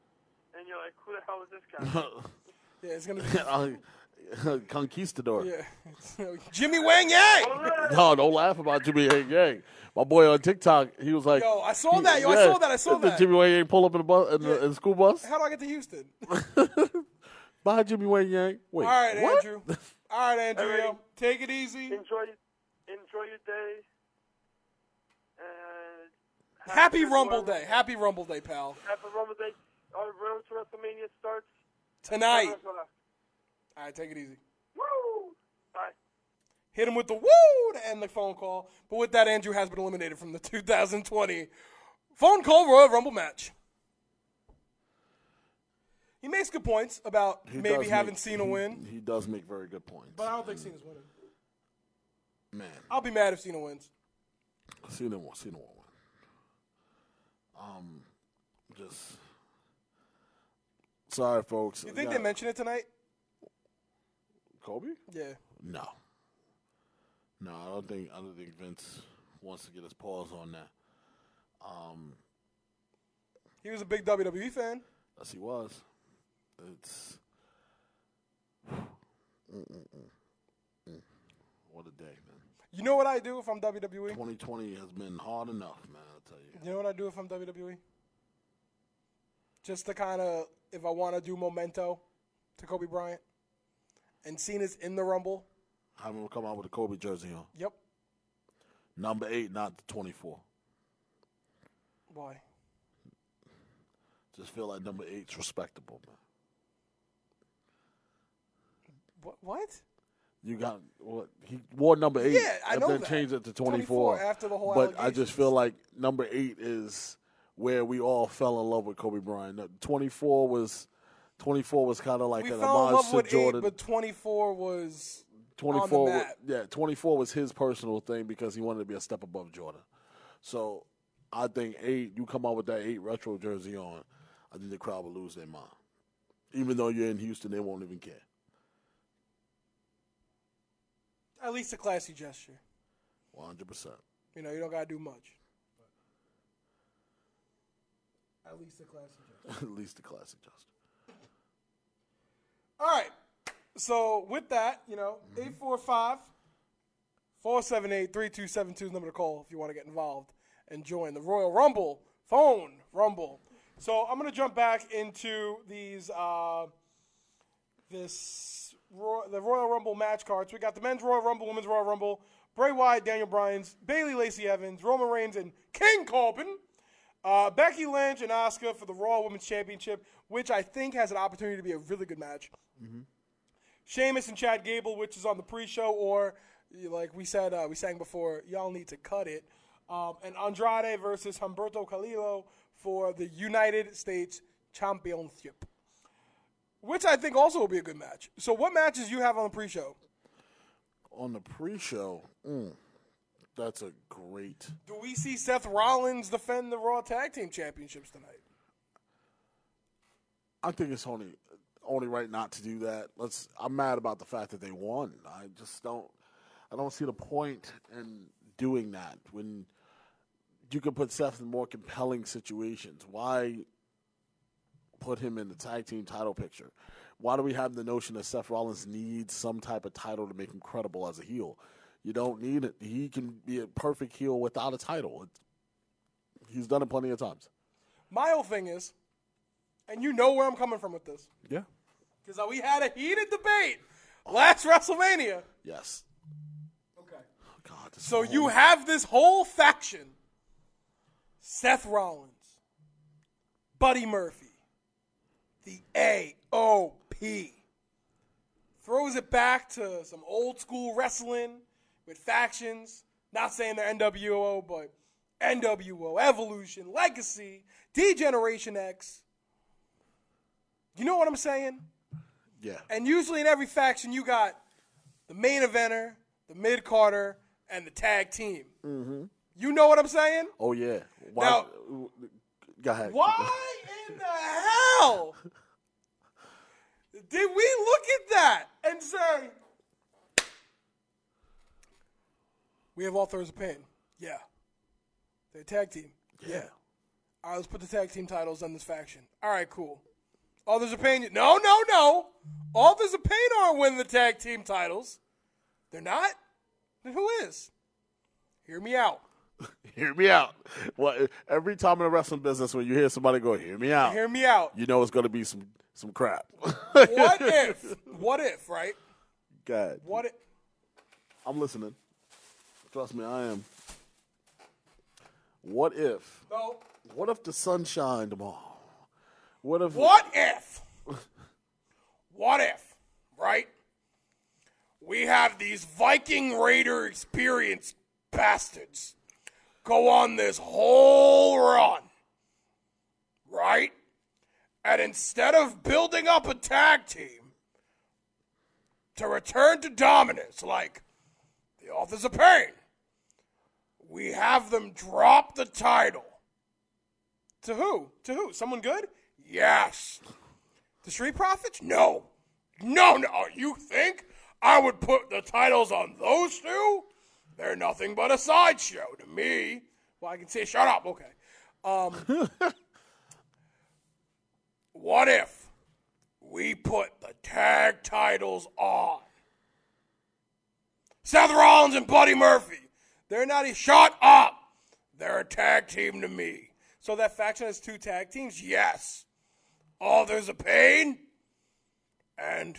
and you're like, who the hell is this guy? [LAUGHS] Yeah, it's gonna be. [LAUGHS] [LAUGHS] Conquistador. yeah, Jimmy Wang Yang. No, don't laugh about Jimmy Wang Yang. My boy on TikTok, he was like, Yo, I saw that. Yo, I saw that. I saw Did that. Jimmy Wang Yang pull up in the bus in, the, in the school bus? How do I get to Houston? Bye, Jimmy Wang Yang. Wait, All right, what? Andrew. All right, Andrew. Alrighty. take it easy. enjoy, enjoy your day. Uh, and Happy Rumble Day. Happy Rumble Day, pal. Happy Rumble Day. Our road to WrestleMania starts Tonight. All right, take it easy. Woo! Bye. hit him with the woo to end the phone call. But with that, Andrew has been eliminated from the 2020 phone call Royal Rumble match. He makes good points about He maybe does having make- Cena he- win, He does make very good points. but I don't think Cena's winning. Man, I'll be mad if Cena wins. Cena won't. Cena win. Um, just sorry, folks. You think Yeah. they mention it tonight? Kobe? Yeah. No. No, I don't think. I don't think Vince wants to get his paws on that. Um, He was a big WWE fan. Yes, he was. It's Mm-mm-mm. [SIGHS] Mm. what a day, man. You know what I do if I'm WWE? 2020 has been hard enough, man. I'll tell you. You know what I do if I'm WWE? Just to kind of, if I want to do memento to Kobe Bryant, and Cena's in the Rumble. I'm gonna come out with a Kobe jersey on. Yep. Number eight, not the 24. Why? Just feel like number eight's respectable, man. What? What? You got what? He wore number eight, Yeah, I know then that. changed it to 24 24. after the whole But I just feel like number eight is where we all fell in love with Kobe Bryant. No, 24 was 24 was kind of like we an fell in homage love to with Jordan. eight, but 24 was 24 on the wa- yeah 24 was his personal thing because he wanted to be a step above jordan so i think eight you come out with that eight retro jersey on i think the crowd will lose their mind even though you're in houston they won't even care at least a classy gesture. 100% You know, you don't gotta do much. At least a classic. Gesture. [LAUGHS] At least a classic gesture. All right. So with that, you know, 845 478 3272 is the number to call if you want to get involved and join the Royal Rumble phone rumble. So I'm going to jump back into these uh, this Ro- the Royal Rumble match cards. We got the men's Royal Rumble, women's Royal Rumble, Bray Wyatt, Daniel Bryan's, Bayley Lacey Evans, Roman Reigns, and King Corbin. Uh, Becky Lynch and Asuka for the Raw Women's Championship, which I think has an opportunity to be a really good match. Sheamus and Chad Gable, which is on the pre-show, or like we said, uh, we sang before, y'all need to cut it. Um, and Andrade versus Humberto Carrillo for the United States Championship, which I think also will be a good match. So, what matches you have on the pre-show? On the pre-show, mm, that's a great. Do we see Seth Rollins defend the Raw Tag Team Championships tonight? I think it's only only right not to do that. Let's. I'm mad about the fact that they won. I just don't. I don't see the point in doing that when you can put Seth in more compelling situations. Why put him in the tag team title picture? Why do we have the notion that Seth Rollins needs some type of title to make him credible as a heel? You don't need it. He can be a perfect heel without a title. He's done it plenty of times. My whole thing is, and you know where I'm coming from with this, Yeah. because we had a heated debate last WrestleMania. Yes. Okay. Oh, God. So whole- you have this whole faction Seth Rollins, Buddy Murphy, the AOP. Throws it back to some old school wrestling with factions. Not saying they're NWO, but NWO, Evolution, Legacy, D-Generation X. You know what I'm saying? Yeah. And usually in every faction, you got the main eventer, the mid carder, and the tag team. Mm-hmm. You know what I'm saying? Oh yeah. Why, Now- go ahead. Why in the hell did we look at that and say, we have all authors of pain? Yeah. They're a tag team. Yeah. All right, let's put the tag team titles on this faction. All right, cool. Authors of Pain. No, no, no. Authors of Pain aren't winning the tag team titles. They're not? Then who is? Hear me out. [LAUGHS] Hear me out. Well, every time in the wrestling business, when you hear somebody go, "Hear me out," Hear me out. you know it's going to be some some crap. What [LAUGHS] if? What if, right? God, What if? I'm listening. Trust me, I am. What if? No. What if the sun shine tomorrow? What if? What if? What if, right? We have these Viking Raider experience bastards go on this whole run, right? And instead of building up a tag team to return to dominance like the Authors of Pain, we have them drop the title. To who? To who? Someone good? Yes. The Street Profits? No. No, no. You think I would put the titles on those two? They're nothing but a sideshow to me. Well, I can say, shut up. Okay. Um, [LAUGHS] what if we put the tag titles on? Seth Rollins and Buddy Murphy. They're not a shut up. They're a tag team to me. So that faction has two tag teams? Yes. Oh, there's a pain and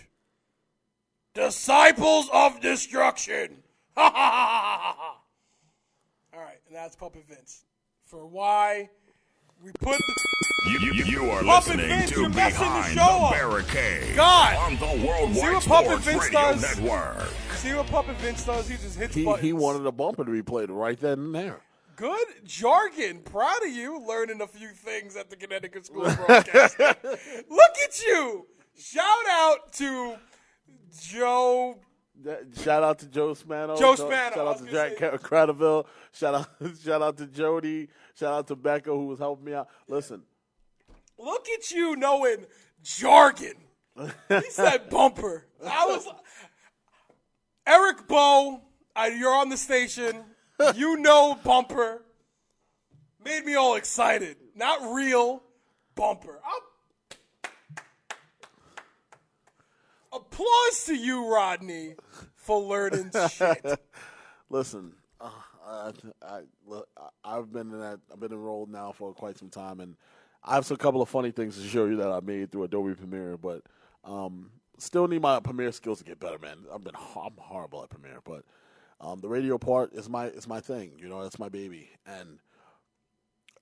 disciples of destruction. Ha ha ha ha ha. All right, and that's Puppet Vince for why we put the. You, you, you are Puppet listening Vince, to you're messing the Behind show the up. Barricade God. on the See Worldwide what Puppet Sports Vince Radio does? Network. See what Puppet Vince does? He just hits he buttons. he wanted a bumper to be played right then and there. Good jargon. Proud of you learning a few things at the Connecticut School of Broadcasting. [LAUGHS] Look at you. Shout out to Joe. Shout out to Joe Spano. Joe Shout- Spano, Shout out to Jack say- Cradaville. Shout out, [LAUGHS] shout out to Jody. Shout out to Becca who was helping me out. Listen, Look at you knowing jargon. He [LAUGHS] said bumper. I was Eric Bow. I, you're on the station. You know bumper. Made me all excited. Not real, bumper. Up. Applause to you, Rodney, for learning [LAUGHS] shit. Listen, uh, I, I, I've been in that. I've been enrolled now for quite some time, and I have a couple of funny things to show you that I made through Adobe Premiere. But um, still need my Premiere skills to get better, man. I've been I'm horrible at Premiere, but um, the radio part is my is my thing. You know, it's my baby, and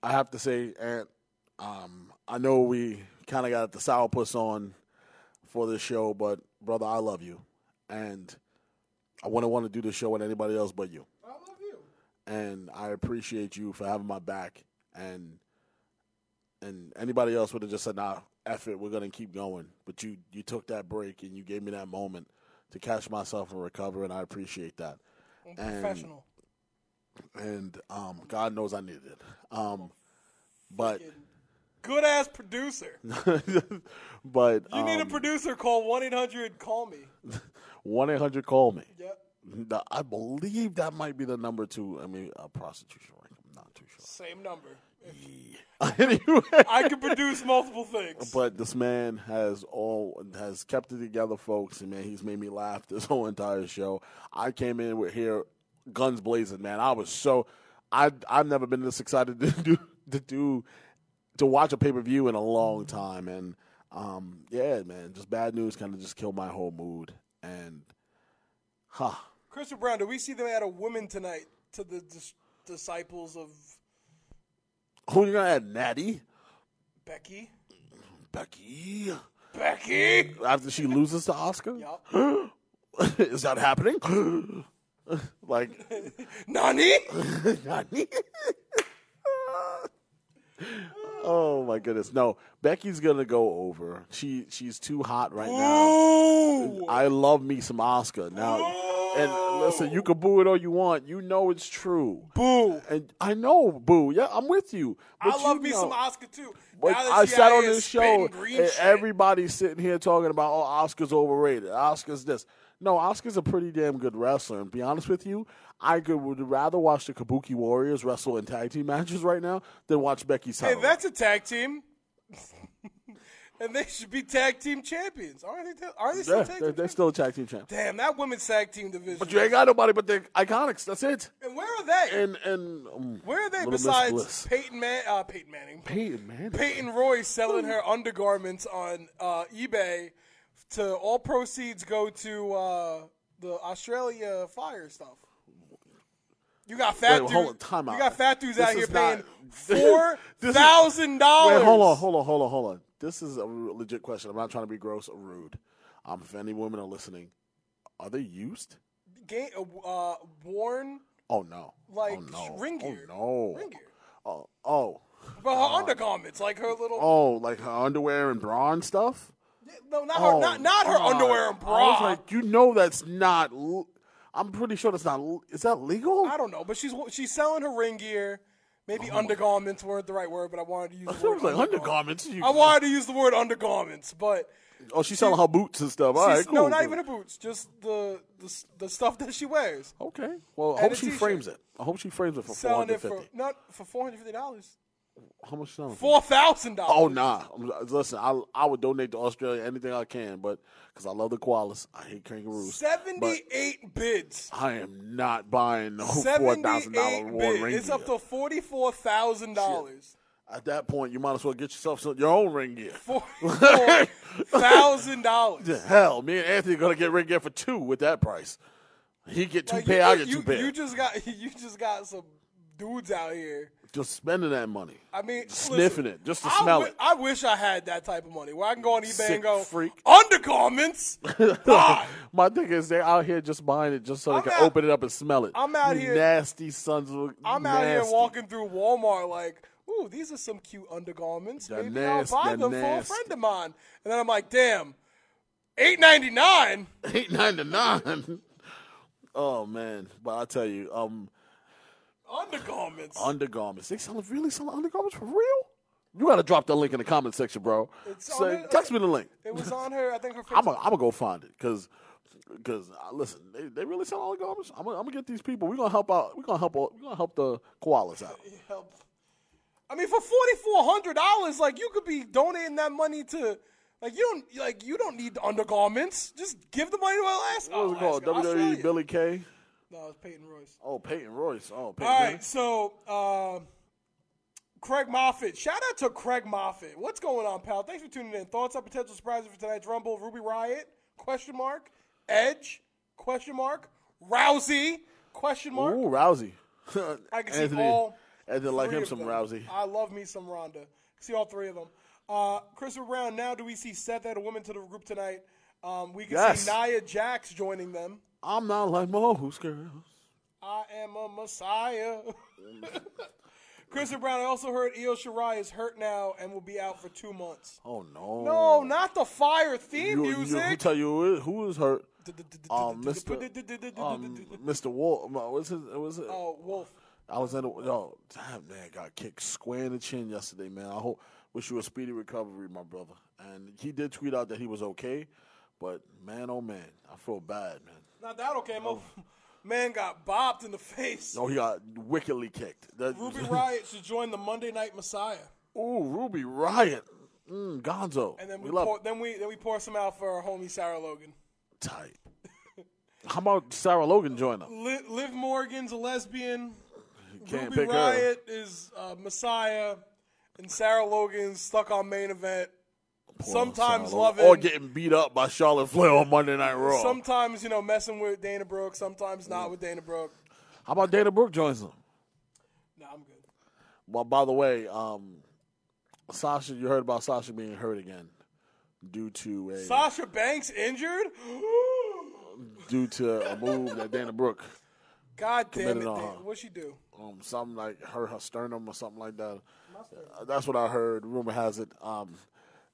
I have to say, Ant, um, I know we kind of got the sourpuss on for this show, but brother, I love you, and I wouldn't want to do the show with anybody else but you. I love you. And I appreciate you for having my back, and and anybody else would have just said, "Nah, F it, we're gonna keep going." But you you took that break and you gave me that moment to catch myself and recover, and I appreciate that. I'm And- professional. And um, God knows I needed it. Um, but Good ass producer. [LAUGHS] but You need a um, producer. Call one eight hundred. Call me. [LAUGHS] one eight hundred call me. Yep. The- I believe that might be the number two. I mean, uh, prostitution rank. I'm not too sure. Same number. [LAUGHS] anyway, I can produce multiple things. but this man has all has kept it together, folks, and man, he's made me laugh this whole entire show. I came in with here guns blazing, man. I was so I I've never been this excited to do to do to watch a pay per view in a long time, and um, yeah, man, just bad news kind of just killed my whole mood, and huh. Christopher Brown, do we see them add a woman tonight to the dis- disciples of Who you gonna add, Natty? Becky? Becky. Becky? After she loses to Asuka, Yup. [GASPS] is that happening? [GASPS] like, [LAUGHS] Nani? [LAUGHS] Nani? [LAUGHS] oh my goodness! No, Becky's gonna go over. She she's too hot right now. Oh. I love me some Asuka now. And listen, you can boo it all you want. You know it's true. Boo. And I know, boo. Yeah, I'm with you. But I love you me know- some Asuka too. But I sat on this show, and shit. everybody's sitting here talking about, oh, Asuka's overrated. Asuka's this. No, Asuka's a pretty damn good wrestler. And to be honest with you, I could, would rather watch the Kabuki Warriors wrestle in tag team [LAUGHS] matches right now than watch Becky Hey, that's a tag team. [LAUGHS] and they should be tag team champions. Aren't they? Aren't they still yeah, tag they're, team they're still a tag team champ. Damn, that women's tag team division. But you ain't got nobody but the Iconics. That's it. And where are they? And and um, where are they besides Peyton Man? Uh, Peyton Manning. Peyton, man. Peyton Royce selling her undergarments on uh, eBay. To all proceeds go to uh, the Australia Fire stuff. You got fat Wait, dudes. on, You out. got fat dudes This out here not- paying [LAUGHS] four thousand dollars. Wait, hold on, hold on, hold on, hold on. This is a legit question. I'm not trying to be gross or rude. Um, if any women are listening, are they used? Ga- uh, worn Oh no. like oh, no. ring gear. Oh no. Ring gear. Oh, oh, But her undergarments, like her little. oh, like her underwear and bra and stuff. No, not Oh, her. Not, oh, not her God. underwear and bra. I was like, you know, that's not. I'm pretty sure that's not. Is that legal? I don't know, but she's she's selling her ring gear. Maybe oh undergarments weren't the right word, but I wanted to use the It word was like undergarments. I wanted to use the word undergarments, but oh, she's selling her boots and stuff. All right, cool. no, not even her boots, just the, the the stuff that she wears. Okay. Well, I hope she frames it. I hope she frames it for four Selling hundred it for fifty. not for four hundred fifty dollars, How much four thousand dollars. Oh nah! Listen, I I would donate to Australia anything I can, but because I love the koalas, I hate kangaroos. Seventy-eight bids. I am not buying no four thousand dollar Seventy-eight war bids. ring. It's up to forty-four thousand dollars. At that point, you might as well get yourself some, your own ring gear. Forty-four thousand dollars. [LAUGHS] Hell, me and Anthony are gonna get ring gear for two with that price. He get two Like, pair, you, I get you, two pair. You just got [LAUGHS] you just got some dudes out here. Just spending that money. I mean, Sniffing listen, it, just to I smell wi- it. I wish I had that type of money where I can go on eBay Sick and go freak. [LAUGHS] undergarments. [LAUGHS] My thing is, they're out here just buying it just so I'm they can out- open it up and smell it. I'm out You here- nasty sons of. I'm out here walking through Walmart like, ooh, these are some cute undergarments. They're Maybe nasty, I'll buy them for a friend of mine. And then I'm like, damn, eight ninety nine. [LAUGHS] eight ninety nine. Oh man, but I tell you, um, Undergarments. undergarments. They selling really selling undergarments for real? You gotta drop that link in the comment section, bro. It's Say, on it. text me the link. it was on her. I think her. I'm gonna I'm go find it because because uh, listen, they, they really sell undergarments. I'm gonna, I'm gonna get these people. We're gonna help out. We're gonna help. We're gonna help the koalas out. [LAUGHS] help. I mean, for forty four hundred dollars, like you could be donating that money to, like you don't like you don't need undergarments. Just give the money to Alaska. What was it called? WWE Billy Kay. No, it's Peyton Royce. Oh, Peyton Royce. Oh, Peyton. All Royce. so uh, Craig Moffitt. Shout out to Craig Moffitt. What's going on, pal? Thanks for tuning in. Thoughts on potential surprises for tonight's Rumble? Ruby Riot? Question mark. Edge? Question mark. Rousey? Question mark. Ooh, Rousey. [LAUGHS] I can see Anthony, all. Anthony like him some them. Rousey. I love me some Ronda. See all three of them. Uh, Christopher Brown. Now, do we see Seth add a woman to the group tonight? Um, we can Yes. see Nia Jax joining them. I'm not like most girls. I am a messiah. Christopher Brown. I also heard Io Shirai is hurt now and will be out for two months. Oh no. No, not the fire theme You, you, who music. tell you who is, who is hurt? Um, Mr. Um, Mr. Wolf. What's his? Was it? oh, Wolf. I was in. A, yo, damn man, got kicked square in the chin yesterday, man. I hope wish you a speedy recovery, my brother. And he did tweet out that he was okay, but man, oh man, I feel bad, man. Not that okay. Mo. [LAUGHS] Man got bopped in the face. No, he got wickedly kicked. That, Ruby [LAUGHS] Riot should join the Monday Night Messiah. Ooh, Ruby Riot. Mm, Gonzo. And then we, we love pour, it. then we then we pour some out for our homie Sarah Logan. tight. How about Sarah Logan join them? Liv, Liv Morgan's a lesbian. Can't Ruby pick her. Riot is uh, Messiah, and Sarah Logan's stuck on main event. Sometimes love Or getting beat up by Charlotte Flair on Monday Night Raw. Sometimes you know messing with Dana Brooke. Sometimes not with Dana Brooke. How about Dana Brooke joins them? No, I'm good. Well, by the way, um, Sasha, you heard about Sasha being hurt again due to a Sasha Banks injured. [GASPS] due to a move that Dana Brooke, God damn it! Committed on Dan. her. What'd she do? um, something like her, her sternum or something like that. Uh, That's what I heard. Rumor has it. Um,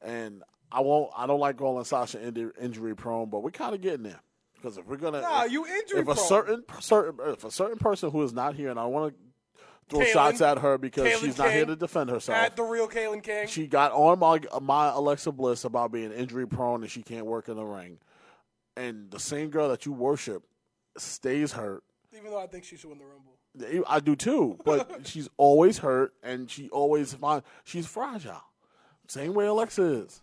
and I won't. I don't like calling Sasha injury, prone, but we're kind of getting there because if we're gonna, Nah, if, you injury if a certain certain if a certain person who is not here, and I want to throw Kaylin. shots at her because Kaylin she's not here to defend herself. At the real Kaylin King. She got on my my Alexa Bliss about being injury prone and she can't work in the ring. And the same girl that you worship stays hurt. even though I think she should win the Rumble. I do too, but [LAUGHS] she's always hurt and she always find she's fragile. Same way Alexa is.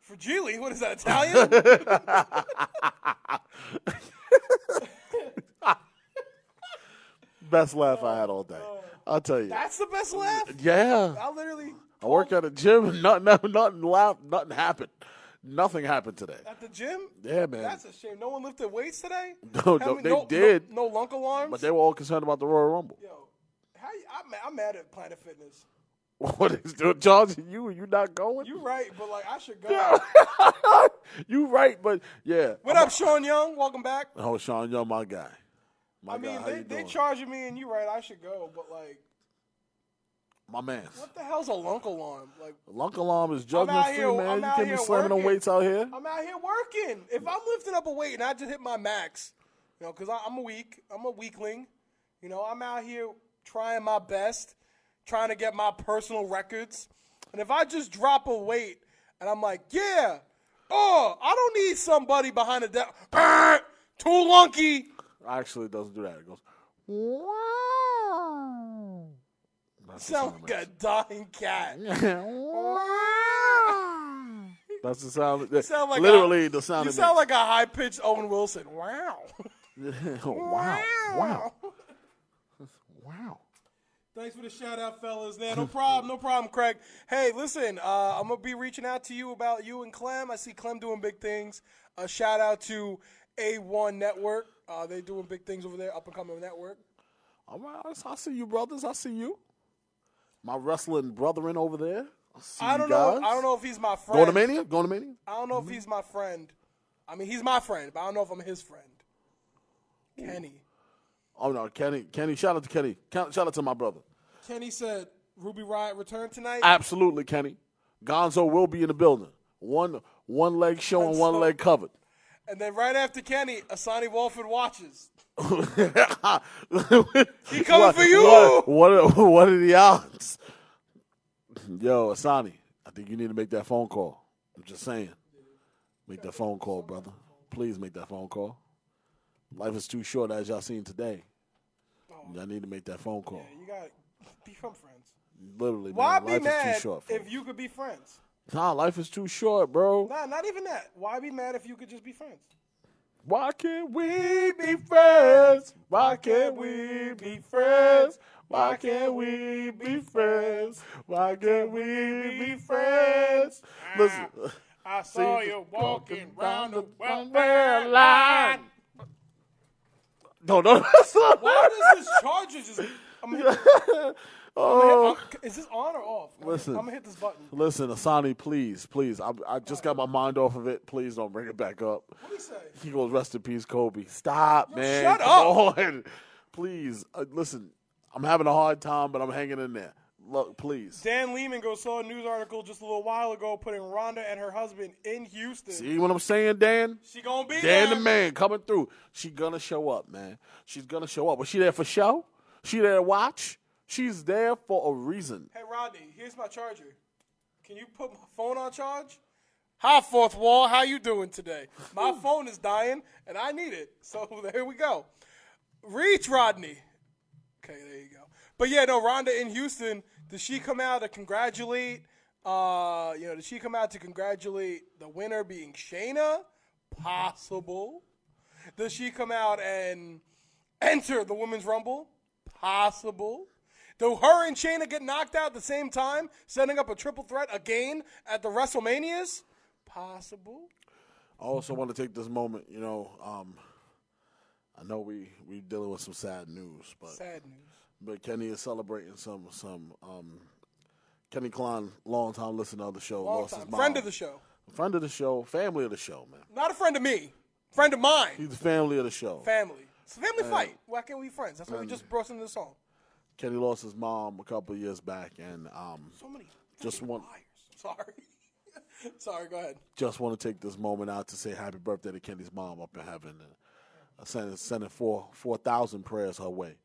Fragile? What is that, Italian? [LAUGHS] Best laugh I had all day. I'll tell you. That's the best laugh? Yeah. I literally. I work at a gym. Nothing, nothing, nothing laugh. Nothing happened. Nothing happened today. At the gym? Yeah, man. That's a shame. No one lifted weights today? [LAUGHS] No, no, many- they did. No, no lunk alarms? But they were all concerned about the Royal Rumble. Yo, how you, I'm, I'm mad at Planet Fitness. [LAUGHS] What is doing, charging you? You not going? You right, but like I should go. [LAUGHS] you right, but yeah. what up, Sean Young? Welcome back. Oh, Sean, you're my guy. My I mean, they they charging me, and you right, I should go. But like, my man. what the hell's a lunk alarm? Like, Lunk alarm is free, here- man. I'm you can't be slamming on weights out here. I'm out here working. If I'm lifting up a weight and I just hit my max, you know, because I'm a weak, I'm a weakling. You know, I'm out here trying my best, trying to get my personal records. And if I just drop a weight and I'm like, yeah, oh, I don't need somebody behind the desk. Too lunky. Actually, it doesn't do that. It goes. wow. the Sound sound like a dying cat. [LAUGHS] it. That's the sound. That, sound like literally a- the sound. You it sound like a high pitched Owen Wilson. Wow! [LAUGHS] Wow! Wow! Thanks for the shout out, fellas. No [LAUGHS] problem, no problem, Craig. Hey, listen, uh, I'm gonna be reaching out to you about you and Clem. I see Clem doing big things. A shout out to A1 Network. Uh, they doing big things over there, up and coming network. All right, I see you, brothers. I see you. My wrestling brethren over there. I, see I don't know. I don't know if he's my friend. Going to Mania? Going to Mania? I don't know if he's my friend. I mean, he's my friend, but I don't know if I'm his friend. Kenny. Oh no, Kenny. Kenny. Shout out to Kenny. Shout out to my brother. Kenny said Ruby Riot return tonight. Absolutely, Kenny. Gonzo will be in the building. One one leg showing, one leg covered. and then right after Kenny, Asani Walford watches. [LAUGHS] he coming for you! What, what, what are the odds? Yo, Asani, I think you need to make that phone call. I'm just saying. Make that phone call, brother. Please make that phone call. Life is too short, as y'all seen today. Oh. Y'all need to make that phone call. You got become friends. Literally, Why man, be life is mad too short. if you could be friends? Nah, life is too short, bro. Nah, not even that. Why be mad if you could just be friends? Why can't we be friends? Why can't we be friends? Why can't we be friends? Why can't we be friends? Ah, Listen, I saw you walking round the welfare line. No, no, that's not. Why does this charger just? [LAUGHS] I'm Oh, hit- is this on or off? I'm- Listen. I'm gonna hit this button. listen, Asani, please, please. I, I just got my mind off of it. Please don't bring it back up. What do you say? He goes, rest in peace, Kobe. Stop, Yo, man. shut Come on. [LAUGHS] Please. Uh, listen, I'm having a hard time, but I'm hanging in there. Look, please. Dan Lehman goes saw a news article just a little while ago putting Ronda and her husband in Houston. See what I'm saying, Dan? She gonna be Dan there. the man coming through. She gonna show up, man. She's gonna show up. Was she there for show? She there to watch? She's there for a reason. Hey Rodney, here's my charger. Can you put my phone on charge? Hi, fourth wall. How you doing today? My phone is dying and I need it. So [LAUGHS] there we go. Reach Rodney. Okay, there you go. But yeah, no, Ronda in Houston. Did she come out to congratulate? Uh, you know, did she come out to congratulate the winner being Shayna? Possible. Does she come out and enter the women's rumble? Possible. Do her and Shayna get knocked out at the same time, setting up a triple threat again at the WrestleManias? Possible. I also want to take this moment, you know, um, I know we we dealing with some sad news, but Sad news. But Kenny is celebrating some some um, Kenny Klein, long time listener of the show, Long lost time. his mom. Friend of the show. friend of the show, family of the show, man. Not a friend of me. Friend of mine. He's the family of the show. Family. It's a family fight. Why can't we be friends? That's why we just brought into the song. Kenny lost his mom a couple of years back, and um, So many. Just one- liars. [LAUGHS] Sorry. [LAUGHS] Sorry, go ahead. just want to take this moment out to say happy birthday to Kenny's mom up in heaven. And I send sending four four thousand prayers her way,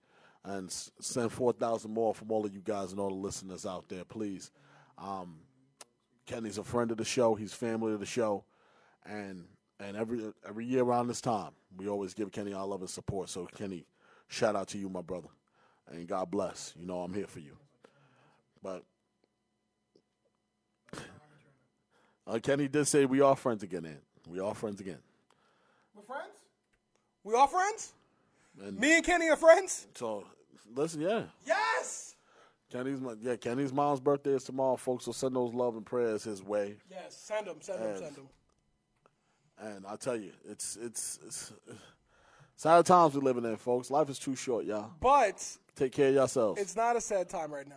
and send four thousand more from all of you guys and all the listeners out there, please. Um, Kenny's a friend of the show. He's family of the show, and and every every year around this time, we always give Kenny our love and support. So Kenny, shout out to you, my brother, and God bless. You know I'm here for you. But uh, Kenny did say we are friends again, Ant. We are friends again. We're friends? We are friends? And Me and Kenny are friends? so listen, yeah. Yes! Kenny's yeah, Kenny's mom's birthday is tomorrow, folks. So send those love and prayers his way. Yes, send them, send them, send them. And I tell you, it's it's it's sad times we're living in, folks. Life is too short, y'all. But Take care of yourselves. it's not a sad time right now.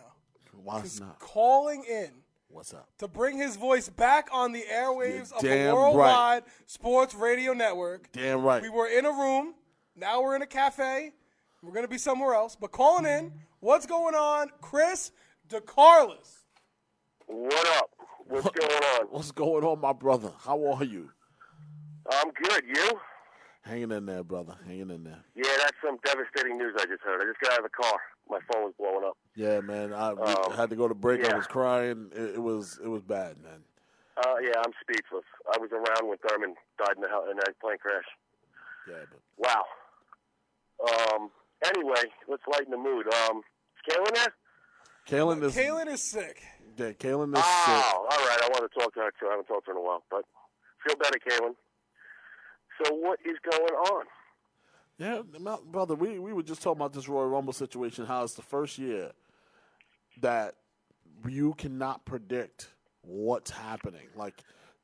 Why it's not? calling in What's up? to bring his voice back on the airwaves of the Worldwide Sports Radio Network. Damn right. We were in a room. Now we're in a cafe. We're going to be somewhere else. But calling in, what's going on? Chris DeCarlis. What up? What's going on? [LAUGHS] What's going on, my brother? How are you? I'm good. You? Hanging in there, brother. Hanging in there. Yeah, that's some devastating news I just heard. I just got out of the car. My phone was blowing up. Yeah, man. I Um, had to go to break. I was crying. It, it was it was bad, man. Uh, yeah, I'm speechless. I was around when Thurman died in, the, in that plane crash. Yeah, but Wow. Um. Anyway, let's lighten the mood. Um. Is Kaylin there? Kaylin is Kaylin is sick. yeah, Kaylin is sick. Oh, all right. I want to talk to her too. I haven't talked to her in a while, but feel better, Kaylin. So what is going on? Yeah, my- brother, we, we were just talking about this Royal Rumble situation, how it's the first year that you cannot predict what's happening. Like,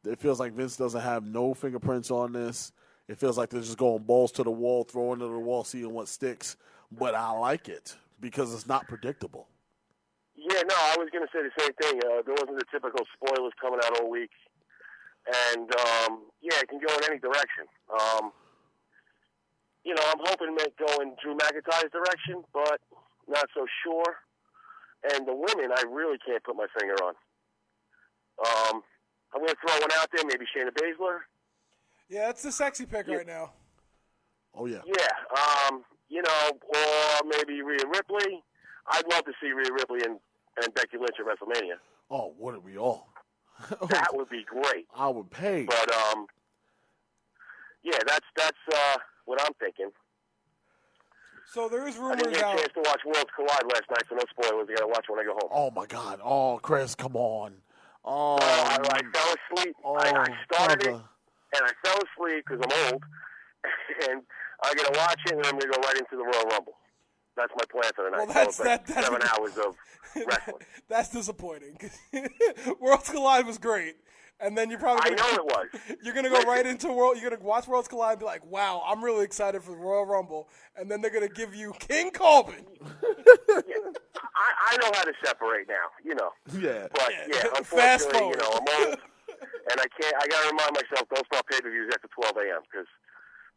it feels like Vince doesn't have no fingerprints on this. It feels like they're just going balls to the wall, throwing it to the wall, seeing what sticks. But I like it because it's not predictable. Yeah, no, I was going to say the same thing. Uh, there wasn't the typical spoilers coming out all week, and um, yeah, it can go in any direction. Um, you know, I'm hoping to go in Drew McIntyre's direction, but not so sure. And the women, I really can't put my finger on. Um, I'm going to throw one out there, maybe Shayna Baszler. Yeah, that's the sexy pick right now. Oh, yeah. Yeah, um, you know, or maybe Rhea Ripley. I'd love to see Rhea Ripley and, and Becky Lynch at WrestleMania. Oh, what are we all? [LAUGHS] That would be great. I would pay. But um, yeah, that's that's uh, what I'm thinking. So there is rumors I didn't get a chance to watch Worlds Collide last night, so no spoilers. I got to watch when I go home. Oh my God! Oh, Chris, come on! Oh, Uh, I, I fell asleep. oh, I, I started brother. it, and I fell asleep because I'm old. [LAUGHS] and I got to watch it, and I'm going to go right into the Royal Rumble. That's my plan for the night. Well, that's- so it's like that- that's- seven [LAUGHS] hours of wrestling. [LAUGHS] That's disappointing. 'cause Worlds Collide was great, and then you're probably I gonna, know it was. You're gonna go Listen. right into World. You're gonna watch Worlds Collide and be like, "Wow, I'm really excited for the Royal Rumble," and then they're gonna give you King Corbin. I, I know how to separate now, you know. Yeah. But Yeah. yeah, Fast unfortunately, you forward. know, I'm old, and I can't. I got to remind myself don't start pay per views after 12 a.m. because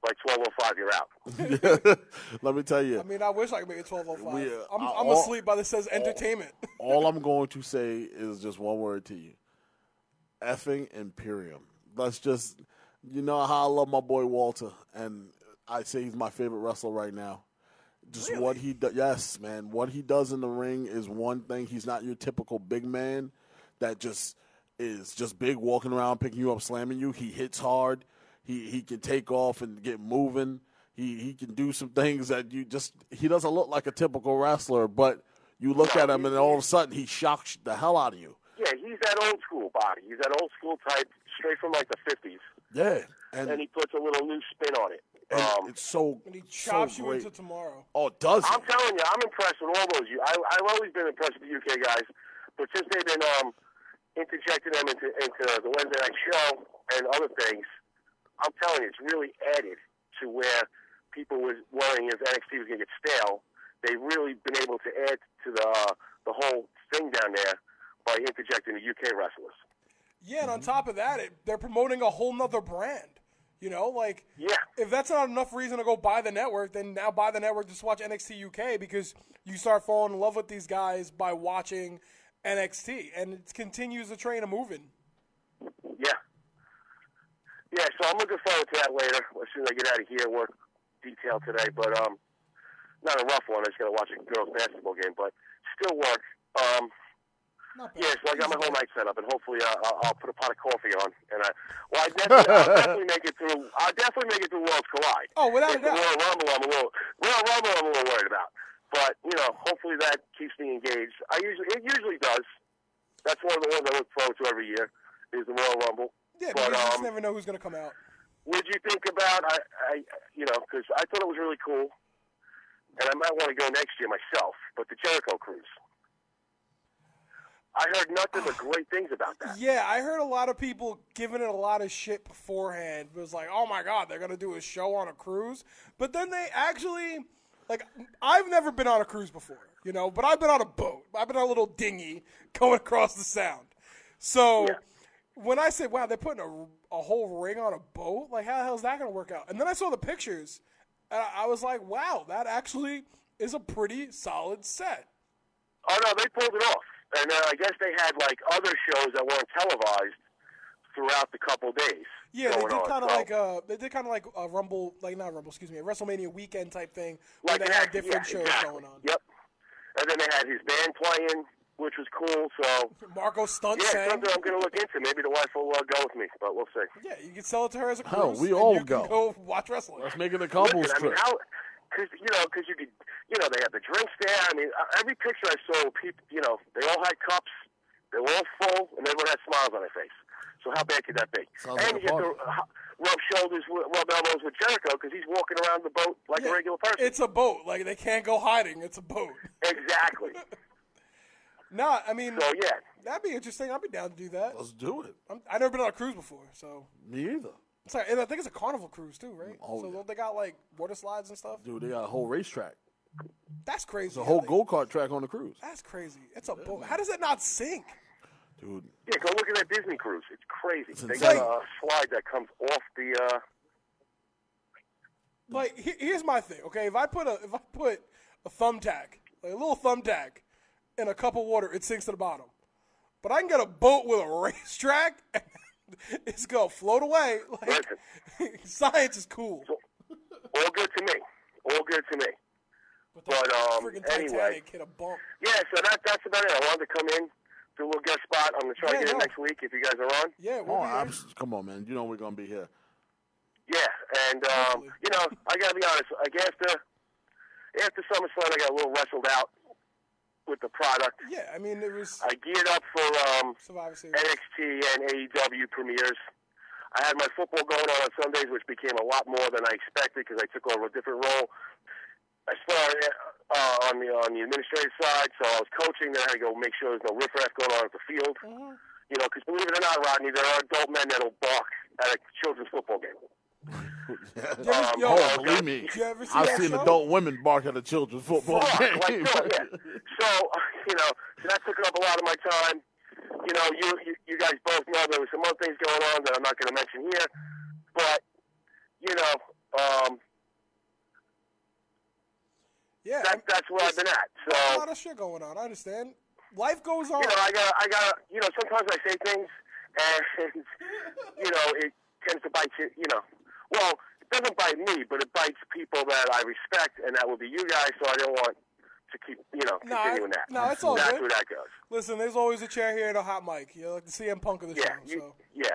by 12:05 you're out. [LAUGHS] Let me tell you. I mean, I wish I could make it 12:05. We, uh, I'm, I'm all- asleep by this says entertainment. [LAUGHS] all I'm going to say is just one word to you: effing Imperium. Let's just, you know how I love my boy Walter, and I say he's my favorite wrestler right now. Just what he does, yes, man. What he does in the ring is one thing. He's not your typical big man that just is just big, walking around, picking you up, slamming you. He hits hard. He he can take off and get moving. He he can do some things that you just. He doesn't look like a typical wrestler, but you look No, at him he- and all of a sudden he shocks the hell out of you. Yeah, he's that old school body. He's that old school type, straight from like the 50s, Yeah, and, and he puts a little new spin on it. and Um, it's so And he so chops you into tomorrow. Oh, does? I'm telling you, I'm impressed with all those. You, I, I've always been impressed with the UK guys, but since they've been um, interjecting them into into the Wednesday night show and other things, I'm telling you, it's really added to where people was worrying if NXT was going to get stale. They've really been able to add to the uh, the whole thing down there by interjecting the UK wrestlers. Yeah, and on top of that, it, they're promoting a whole nother brand. You know, like Yeah. if that's not enough reason to go buy the network, then now buy the network just watch NXT UK because you start falling in love with these guys by watching NXT, and it continues the train of moving. Yeah. Yeah, so I'm looking forward to that later as soon as I get out of here. Work detail today, but um, not a rough one. I just got to watch a girls' basketball game, but still work. Um, yeah, so I got my whole night set up, and hopefully uh, I'll, I'll put a pot of coffee on, and I well, I definitely, I'll [LAUGHS] definitely make it through. I'll definitely make it through Worlds Collide. Oh, without a It's the doubt. Royal Rumble, I'm a little Royal Rumble, I'm a little worried about, but you know, hopefully that keeps me engaged. I usually it usually does. That's one of the ones I look forward to every year is the Royal Rumble. Yeah, but you just um, never know who's going to come out. would you think about I, I you know because I thought it was really cool, and I might want to go next year myself. But the Jericho cruise, I heard nothing but great things about that. [SIGHS] Yeah, I heard a lot of people giving it a lot of shit beforehand. It was like, oh my god, they're gonna do a show on a cruise. But then they actually, like, I've never been on a cruise before, you know, but I've been on a boat. I've been on a little dinghy [LAUGHS] going across the sound. So Yeah. when I said, wow, they're putting a, a whole ring on a boat, like, how the hell is that gonna work out? And then I saw the pictures, and I, I was like, wow, that actually is a pretty solid set. Oh no, they pulled it off, and uh, I guess they had like other shows that weren't televised throughout the couple days. Yeah, they did kind of So, like uh they did kind of like a Rumble, like not Rumble, excuse me, a WrestleMania weekend type thing where like they that, had different yeah, shows exactly. going on. Yep. And then they had his band playing, which was cool. So [LAUGHS] Marko Stunt yeah, sang. something I'm going to look into. Maybe the wife will uh, go with me, but we'll see. Yeah, you can sell it to her as a Hell, cruise. we and all you go. Can go watch wrestling. Let's make it a couples Listen, I mean, trip. Because you know, because you could, you know, they had the drinks there. I mean, uh, every picture I saw, people, you know, they all had cups, they were all full, and everyone had smiles on their face. So how bad could that be? Sounds and like a you get to uh, rub shoulders, with, rub elbows with Jericho because he's walking around the boat like Yeah, a regular person. It's a boat. Like they can't go hiding. It's a boat. exactly. [LAUGHS] Nah, I mean So yeah, that'd be interesting. I'd be down to do that. Let's do it. I'm, I've never been on a cruise before, so Me either. sorry. And I think it's a carnival cruise too, right? Oh, so yeah. don't they got like water slides and stuff. Dude, they got a whole racetrack. That's crazy. It's a whole go kart track on the cruise. That's crazy. It's a boat. How does it not sink? Dude, yeah. Go look at that Disney cruise. It's crazy. they insane. got a slide that comes off the. uh like here's my thing okay if i put a if i put a thumbtack like a little thumbtack in a cup of water it sinks to the bottom but i can get a boat with a [LAUGHS] racetrack and [LAUGHS] it's gonna float away [LAUGHS] like science is cool All good to me. All good to me. but But, um, anyway. hit a bump Yeah, so that that's about it. I wanted to come in, do a little guest spot. I'm gonna try Yeah, to get no. it next week if you guys are on. yeah we'll oh, be. I'm, come on, man. You know we're gonna be here. Yeah, and um, you know, I gotta be honest. Like after after SummerSlam, I got a little wrestled out with the product. Yeah, I mean it was I geared up for um, NXT and AEW premieres. I had my football going on on Sundays, which became a lot more than I expected because I took over a different role. I started uh, on the on the administrative side, so I was coaching. Then I had to go make sure there's no riffraff going on at the field. You know, because believe it or not, Rodney, there are adult men that'll balk at a children's football game. [LAUGHS] Um, Yo, Oh, believe me, Did you ever see I've seen show? adult women bark at a children's football Fuck, like, game. no, yeah. [LAUGHS] So, [LAUGHS] you know, so that took up a lot of my time. You know, you, you you guys both know there were some other things going on that I'm not going to mention here, but you know, um, yeah, that, that's where I've been at. So a lot of shit going on. I understand. Life goes on. you know, I got I got you know, sometimes I say things [LAUGHS] and you know it tends to bite you. You know, well, it doesn't bite me, but it bites people that I respect, and that would be you guys. So I don't want to keep you know No, I- continuing that. no, it's all that's good. where that goes. Listen, there's always a chair here and a hot mic. You're like the CM Punk of the Yeah, show. you, So yeah.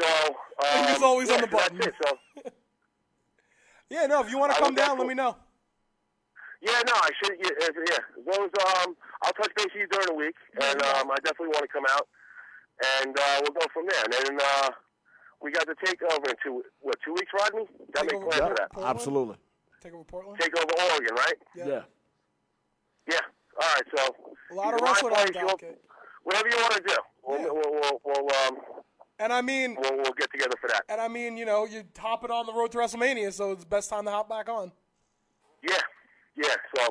So um, [LAUGHS] he's always yeah, on the so that's button. it. So [LAUGHS] yeah, no. If you want to come down, let me know. Yeah, no, I should. Yeah, if, yeah. as long as um, I'll touch base with you during the week, and um, I definitely want to come out, and uh, we'll go from there. And then uh, we got the takeover in two what two weeks, Rodney? Got to make Takeover, plans for that. Portland? Absolutely. Take over Portland. Take over Oregon, right? Yeah. Yeah. Yeah. All right. So A lot of wrestling on line the plays, you'll- docket. Whatever you want to do, we'll, Yeah. we'll, we'll, we'll, um, And I mean, we'll, we'll get together for that. and I mean, you know, you're hopping on the road to WrestleMania, so it's the best time to hop back on. Yeah, yeah. So,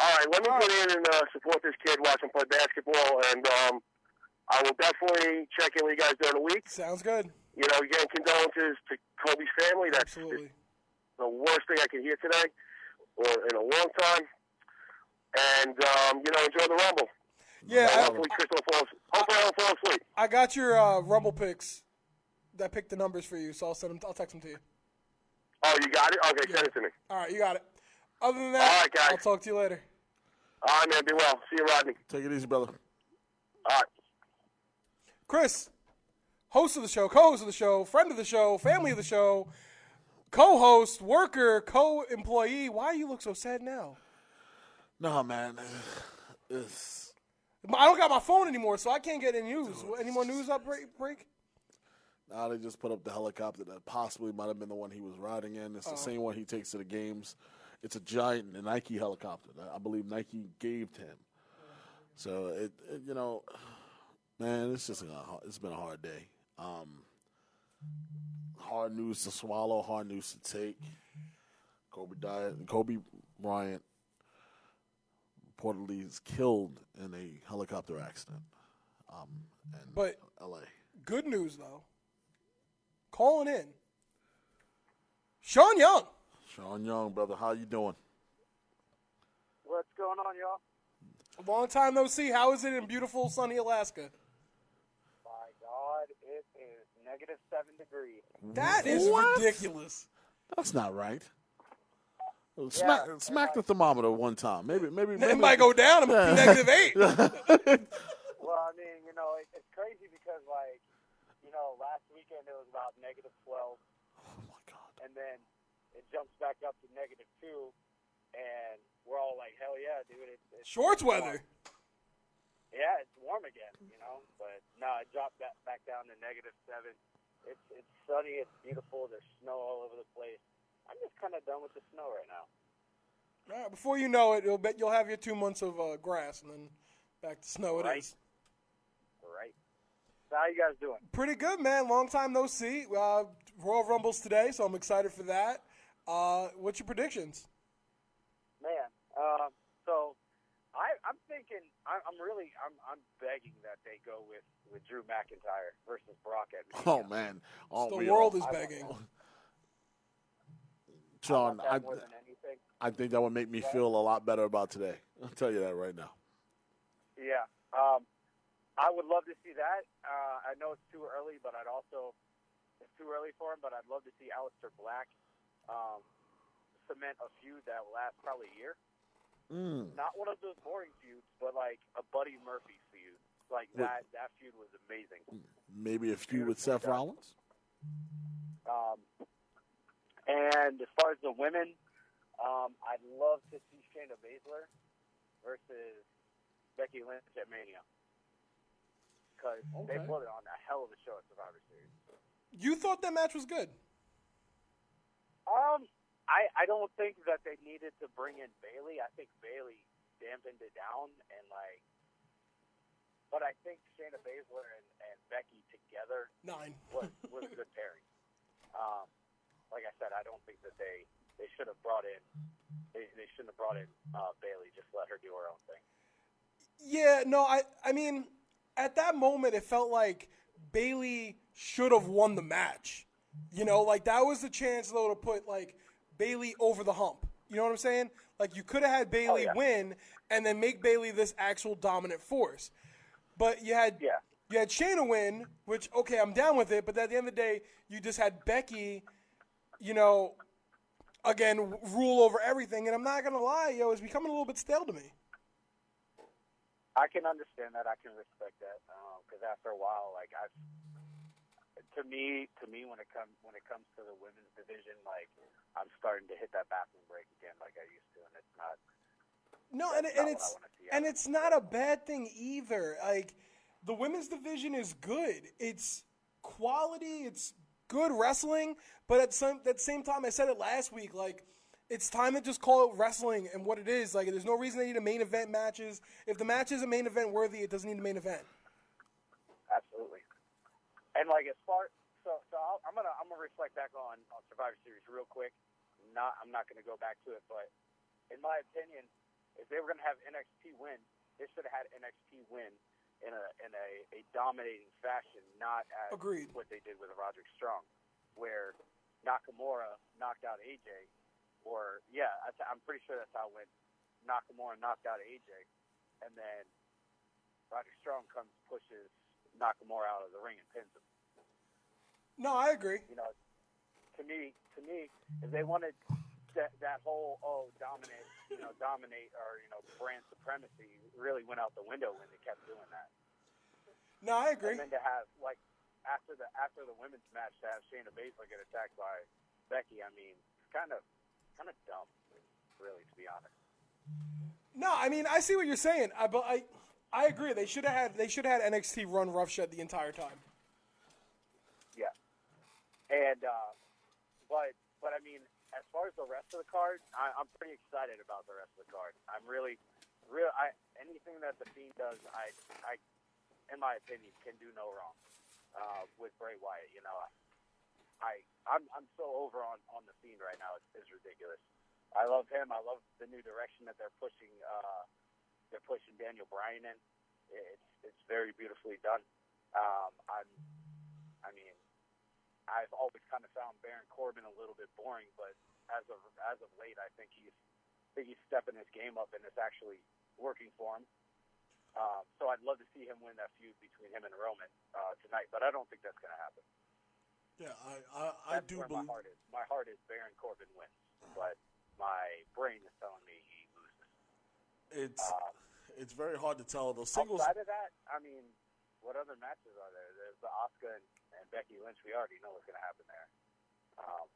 all right, let me get in and uh, support this kid, watch him play basketball, and um, I will definitely check in with you guys during the week. Sounds good. You know, again, condolences to Kobe's family. That's Absolutely. the worst thing I can hear today, or in a long time. And um, you know, enjoy the Rumble. Yeah, I, Hopefully, Chris will fall. Hopefully, I don't fall asleep. I got your uh, Rumble picks. I picked the numbers for you, so I'll send them. I'll text them to you. Oh, you got it. Okay, send it to me. All right, you got it. Other than that, right, guys. I'll talk to you later. All right, man. Be well. See you, Rodney. Take it easy, brother. All right. Chris, host of the show, co-host of the show, friend of the show, family of the show, co-host, worker, co-employee. Why you look so sad now? No, man. It's, I don't got my phone anymore, so I can't get any news. Any more news up break? break? now they just put up the helicopter that possibly might have been the one he was riding in. It's the oh. same one he takes to the games. It's a giant a Nike helicopter that I believe Nike gave to him. So it, it you know, man, it's just a, it's been a hard day. Um, hard news to swallow, hard news to take. Kobe died. Kobe Bryant reportedly is killed in a helicopter accident. Um, in But- L.A. Good news though. Calling in, Sean Young. Sean Young, brother, how you doing? What's going on, y'all? Long time no see. How is it in beautiful sunny Alaska? My God, it is negative seven degrees. That is What? ridiculous. That's not right. Smack, Yeah, smack the thermometer one time. Maybe, maybe, maybe It might go down to Yeah. [LAUGHS] negative eight. [LAUGHS] Well, I mean, you know, it, it's crazy because, like, you know, last weekend it was about negative 12, Oh my God! and then it jumps back up to negative 2, and we're all like, hell yeah, dude. It's, it's Shorts weather. Yeah, it's warm again, you know, but no, it dropped back, back down to negative 7. It's, it's sunny, it's beautiful, there's snow all over the place. I'm just kind of done with the snow right now. All right, before you know it, you'll bet you'll have your two months of uh, grass, and then back to snow. It is Right. Right. So how you guys doing? pretty good, man. Long time no see. Uh, Royal Rumbles today, so I'm excited for that. Uh, what's your predictions? Man, um, so I, I'm thinking, I, I'm really, I'm, I'm begging that they go with, with Drew McIntyre versus Brock at [LAUGHS] Oh man! Oh, the world all- is begging. John, want I, more than anything. I think that would make me feel a lot better about today. I'll tell you that right now. Yeah. Um, I would love to see that. Uh, I know it's too early, but I'd also, it's too early for him, but I'd love to see Aleister Black um, cement a feud that will last probably a year. Mm. Not one of those boring feuds, but like a Buddy Murphy feud. Like What- that, that feud was amazing. Maybe a feud with Seth Rollins. Um, and as far as the women, Um, I'd love to see Shayna Baszler versus Becky Lynch at Mania because they Okay. put it on a hell of a show at Survivor Series. You thought that match was good. Um, I I don't think that they needed to bring in Bayley. I think Bayley dampened it down and like, but I think Shayna Baszler and, and Becky together Nine. was [LAUGHS] was a good pairing. Um, like I said, I don't think that they they should have brought in they, they shouldn't have brought in uh, Bayley. Just let her do her own thing. Yeah, no, I I mean, at that moment it felt like Bailey should have won the match. You know, like that was the chance though to put like Bayley over the hump. You know what I'm saying? Like you could have had oh, Bayley yeah. win and then make Bayley this actual dominant force. But you had Yeah. you had Shayna win, which okay, I'm down with it, but at the end of the day, you just had Becky, you know, again rule over everything and I'm not going to lie, yo, it's becoming a little bit stale to me. I can understand that. I can respect that um, because after a while, like I've to me, to me, when it comes when it comes to the women's division, like I'm starting to hit that bathroom break again, like I used to, and it's not. No, and, and not what I it's and it's not a bad thing either. Like the women's division is good. It's quality. It's good wrestling. But at some at the same time, I said it last week. Like it's time to just call it wrestling and what it is. Like there's no reason they need a main event matches. If the match is a main event worthy, it doesn't need a main event. And like as far so so I'll, I'm gonna I'm gonna reflect back on, on Survivor Series real quick. Not I'm not gonna go back to it, but in my opinion, if they were gonna have NXT win, they should have had NXT win in a in a, a dominating fashion, not as Agreed. what they did with Roderick Strong, where Nakamura knocked out AJ, or yeah, that's, I'm pretty sure that's how it went. Nakamura knocked out AJ, and then Roderick Strong comes pushes Nakamura out of the ring and pins him. No, I agree. You know, to me, to me, if they wanted that that whole oh dominate, you know, dominate or you know brand supremacy, really went out the window when they kept doing that. No, I agree. And then to have like after the after the women's match to have Shayna Baszler get attacked by Becky, I mean, it's kind of kind of dumb, really, to be honest. No, I mean I see what you're saying. I but I I agree. They should have had they should have had NXT run roughshed the entire time. And uh, but but I mean, as far as the rest of the card, I, I'm pretty excited about the rest of the card. I'm really, real. I anything that the Fiend does, I I, in my opinion, can do no wrong. Uh, with Bray Wyatt, you know, I, I I'm I'm so over on on the Fiend right now. It's, it's ridiculous. I love him. I love the new direction that they're pushing. Uh, they're pushing Daniel Bryan in. It's it's very beautifully done. Um, I'm, I mean, I've always kind of found Baron Corbin a little bit boring, but as of as of late, I think he's I think he's stepping his game up and it's actually working for him. Um, so I'd love to see him win that feud between him and Roman uh, tonight, but I don't think that's going to happen. Yeah, I I, I do where believe. my heart is. My heart is Baron Corbin wins, but my brain is telling me he loses. It's Um, it's very hard to tell. Those singles. Outside of that, I mean, what other matches are there? There's the Asuka and, and Becky Lynch. We already know what's going to happen there. Um,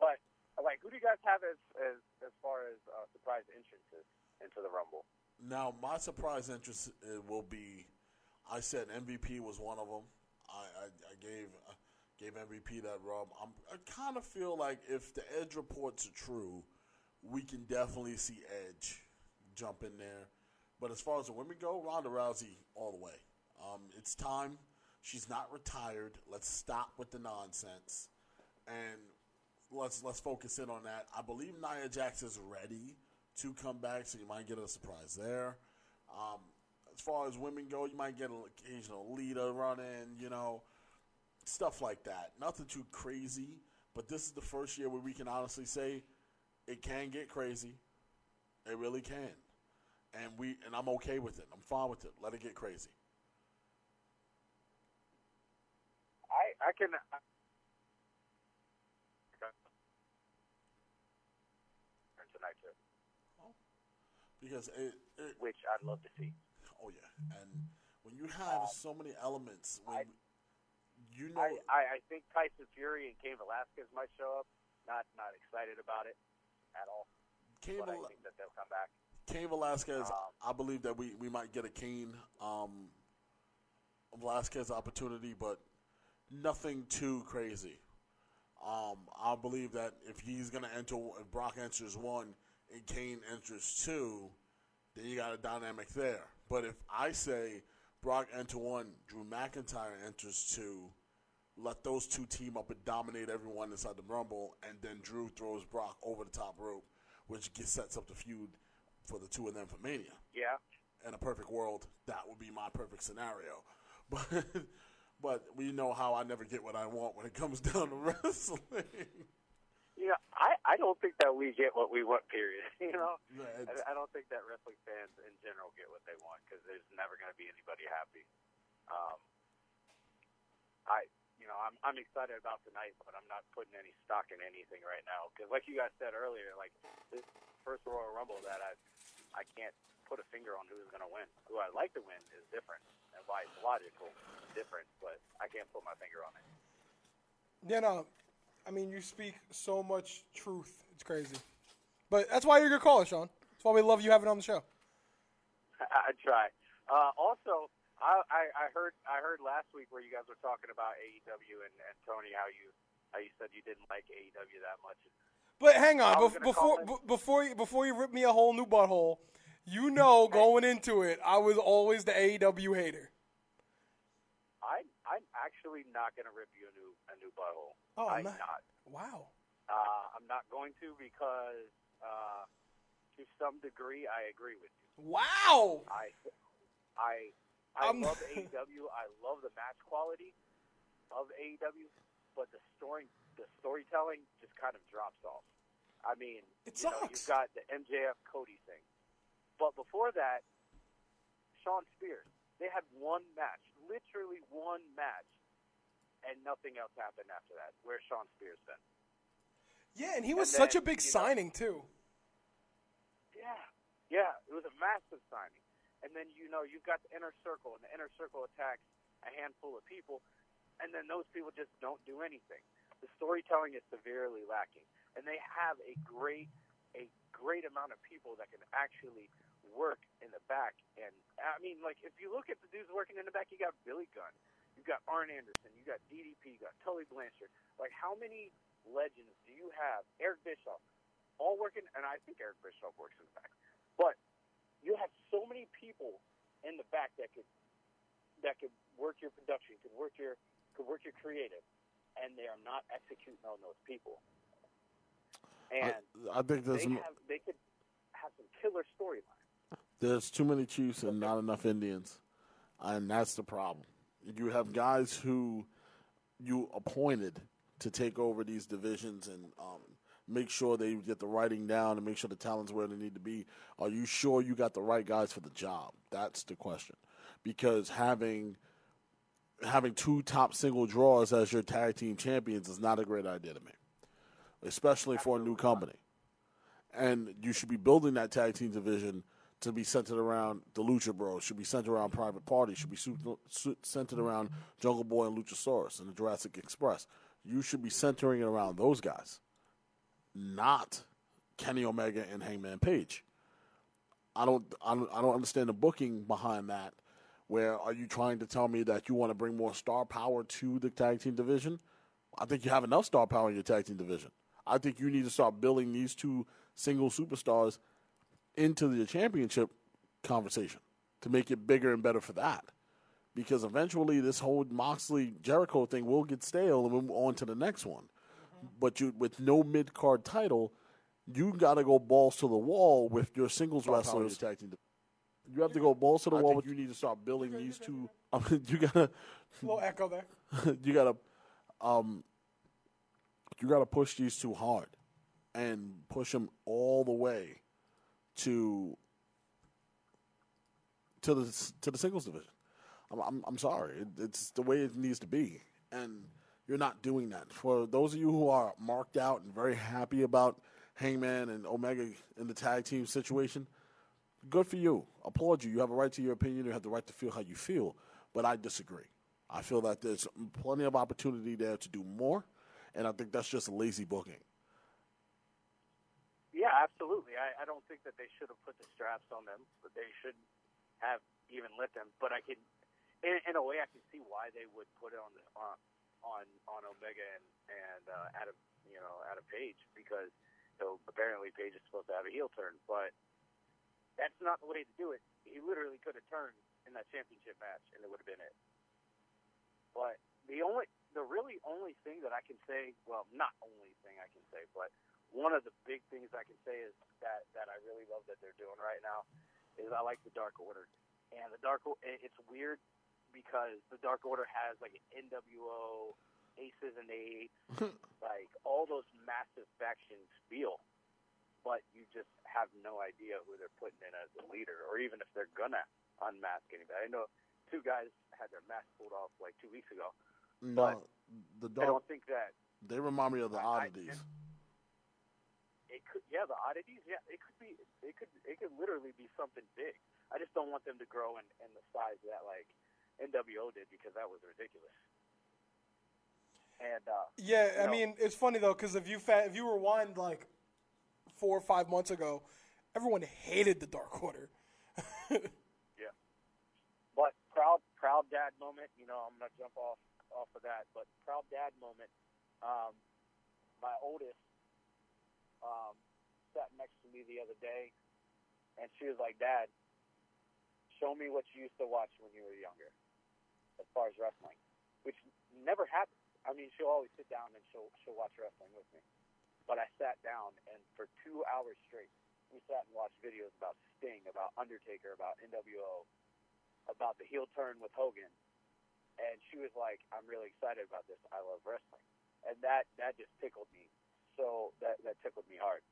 but like, who do you guys have as as as far as uh, surprise entrances into the Rumble? Now, my surprise interest uh, will be. I said MVP was one of them. I, I, I gave uh, gave MVP that rub. I'm, I kind of feel like if the Edge reports are true, we can definitely see Edge jump in there. But as far as the women go, Ronda Rousey all the way. Um, it's time. She's not retired. Let's stop with the nonsense, and let's let's focus in on that. I believe Nia Jax is ready to come back, so you might get a surprise there. Um, as far as women go, you might get an occasional leader run in, you know, stuff like that. Nothing too crazy, but this is the first year where we can honestly say it can get crazy. It really can, and we and I'm okay with it. I'm fine with it. Let it get crazy. I can. I, tonight too, because it, it which I'd love to see. oh yeah, and when you have so many elements, when I- you know, I, I, I think Tyson Fury and Cain Velasquez might show up. Not not excited about it. at all. Cain, but I think that they'll come back. Cain Velasquez, Um, I believe that we, we might get a Cain um, Velasquez opportunity, but nothing too crazy. Um, I believe that if he's going to enter, if Brock enters one and Cain enters two, then you got a dynamic there. But if I say Brock enter one, Drew McIntyre enters two, let those two team up and dominate everyone inside the Rumble, and then Drew throws Brock over the top rope, which gets, sets up the feud for the two of them for Mania. Yeah. In a perfect world, that would be my perfect scenario. [LAUGHS] But but we know how I never get what I want when it comes [LAUGHS] down to wrestling. You know, I, I don't think that we get what we want, period. [LAUGHS] You know? Yeah, I, I don't think that wrestling fans in general get what they want because there's never going to be anybody happy. Um, I, you know, I'm, I'm excited about tonight, but I'm not putting any stock in anything right now because, like you guys said earlier, like this first Royal Rumble that I, I can't put a finger on who's going to win. Who I'd like to win is different, it's logical, different, but I can't put my finger on it. Yeah, no. I mean, you speak so much truth. It's crazy. But that's why you're a good caller, Sean. That's why we love you having on the show. [LAUGHS] I, try. Uh, also, I, I, I heard I heard last week where you guys were talking about AEW and, and Tony how you how you said you didn't like AEW that much. But hang on, bef- before b- before you, before you rip me a whole new butthole, you know [LAUGHS] going into it, I was always the AEW hater. I'm actually not going to rip you a new a new butthole. Oh, I'm man. not. Wow. Uh, I'm not going to because uh, to some degree I agree with you. Wow. I I I I'm- love [LAUGHS] AEW. I love the match quality of AEW, but the story the storytelling just kind of drops off. I mean, It you know, you've got the MJF Cody thing, but before that, Shawn Spears. They had one match, literally one match, and nothing else happened after that. Where's Shawn Spears been? Yeah, and he was And such a big you know- signing too. Yeah, yeah, it was a massive signing. And then you know you've got the inner circle, and the inner circle attacks a handful of people, and then those people just don't do anything. The storytelling is severely lacking, and they have a great, a great amount of people that can actually work in the back. And I mean, like if you look at the dudes working in the back, you got Billy Gunn, you got Arn Anderson, you got DDP, you got Tully Blanchard. Like how many legends do you have? Eric Bischoff, all working, and I think Eric Bischoff works in the back. But you have so many people in the back that could that could work your production, could work your could work your creative, and they are not executing on those people. And I think there's they have they could have some killer storylines. There's too many Chiefs and not enough Indians, and that's the problem. You have guys who you appointed to take over these divisions and um, make sure they get the writing down and make sure the talent's where they need to be. Are you sure you got the right guys for the job? That's the question. Because having having two top single draws as your tag team champions is not a great idea to me, especially for a new company and you should be building that tag team division to be centered around the Lucha Bros, should be centered around Private Party, should be su- su- centered around Jungle Boy and Luchasaurus and the Jurassic Express. You should be centering it around those guys, not Kenny Omega and Hangman Page. I don't, I don't, I don't understand the booking behind that. Where are you trying to tell me that you want to bring more star power to the tag team division? I think you have enough star power in your tag team division. I think you need to start building these two single superstars into the championship conversation to make it bigger and better for that. Because eventually, this whole Moxley Jericho thing will get stale and we'll move on to the next one. But you, with no mid card title, you got to go balls to the wall with your singles wrestlers. You have to go balls to the wall. With, you need to start building these two. [LAUGHS] you gotta A little echo there. [LAUGHS] you gotta um you gotta push these two hard and push them all the way to to the to the singles division. I'm I'm, I'm sorry, it, it's the way it needs to be, and you're not doing that. For those of you who are marked out and very happy about Hangman and Omega in the tag team situation, good for you. Applaud you. You have a right to your opinion. You have the right to feel how you feel. But I disagree. I feel that there's plenty of opportunity there to do more, and I think that's just lazy booking. Absolutely. I, I don't think that they should have put the straps on them, but they should have even let them. But I can, in, in a way, I can see why they would put it on the on on, on Omega and and uh, Adam, you know, Adam Page because so apparently Page is supposed to have a heel turn, but that's not the way to do it. He literally could have turned in that championship match, and it would have been it. But the only, the really only thing that I can say, well, not only thing I can say, but one of the big things I can say is that that I really love that they're doing right now is I like the Dark Order, and the Dark it's weird because the Dark Order has like an NWO, Aces and Eights, [LAUGHS] like all those massive factions feel, but you just have no idea who they're putting in as a leader, or even if they're gonna unmask anybody. I know two guys had their mask pulled off like two weeks ago. No, the dark, I don't think that They remind me of the I- I- oddities. It could. Yeah, the oddities. Yeah, it could be. It could. It could literally be something big. I just don't want them to grow in, in the size that like NWO did because that was ridiculous. And uh, Yeah, I No. mean it's funny though because if you fa- if you rewind like four or five months ago, everyone hated the Dark Order. [LAUGHS] Yeah. But proud proud dad moment, you know, I'm gonna jump off off of that. But proud dad moment, um, my oldest um, sat next to me the other day and she was like, Dad, show me what you used to watch when you were younger, as far as wrestling. Which never happens. I mean she'll always sit down and she'll she'll watch wrestling with me. But I sat down and for two hours straight we sat and watched videos about Sting, about Undertaker, about NWO, about the heel turn with Hogan, and she was like, "I'm really excited about this. I love wrestling," and that that just tickled me. So that that tickled me hard.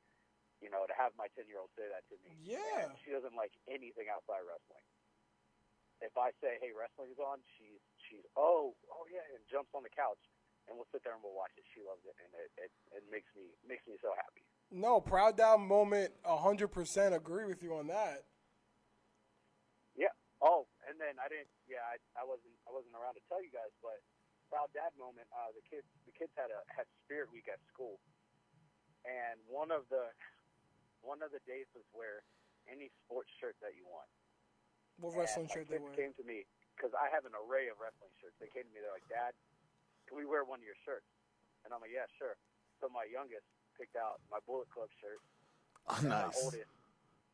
You know, to have my ten year old say that to me. Yeah. And she doesn't like anything outside wrestling. If I say, "Hey, wrestling's on," she's she's oh oh yeah, and jumps on the couch, and we'll sit there and we'll watch it. She loves it, and it it, it makes me makes me so happy. No, proud dad moment. hundred percent agree with you on that. Yeah. Oh, and then I didn't. Yeah, I, I wasn't. I wasn't around to tell you guys, but proud dad moment. Uh, the kids. The kids had a had Spirit Week at school, and one of the one of the days was wear any sports shirt that you want. What wrestling shirt they wear? came to me because I have an array of wrestling shirts. They came to me. They're like, Dad, can we wear one of your shirts? And I'm like, Yeah, sure. So my youngest picked out my Bullet Club shirt. Oh, and My nice. oldest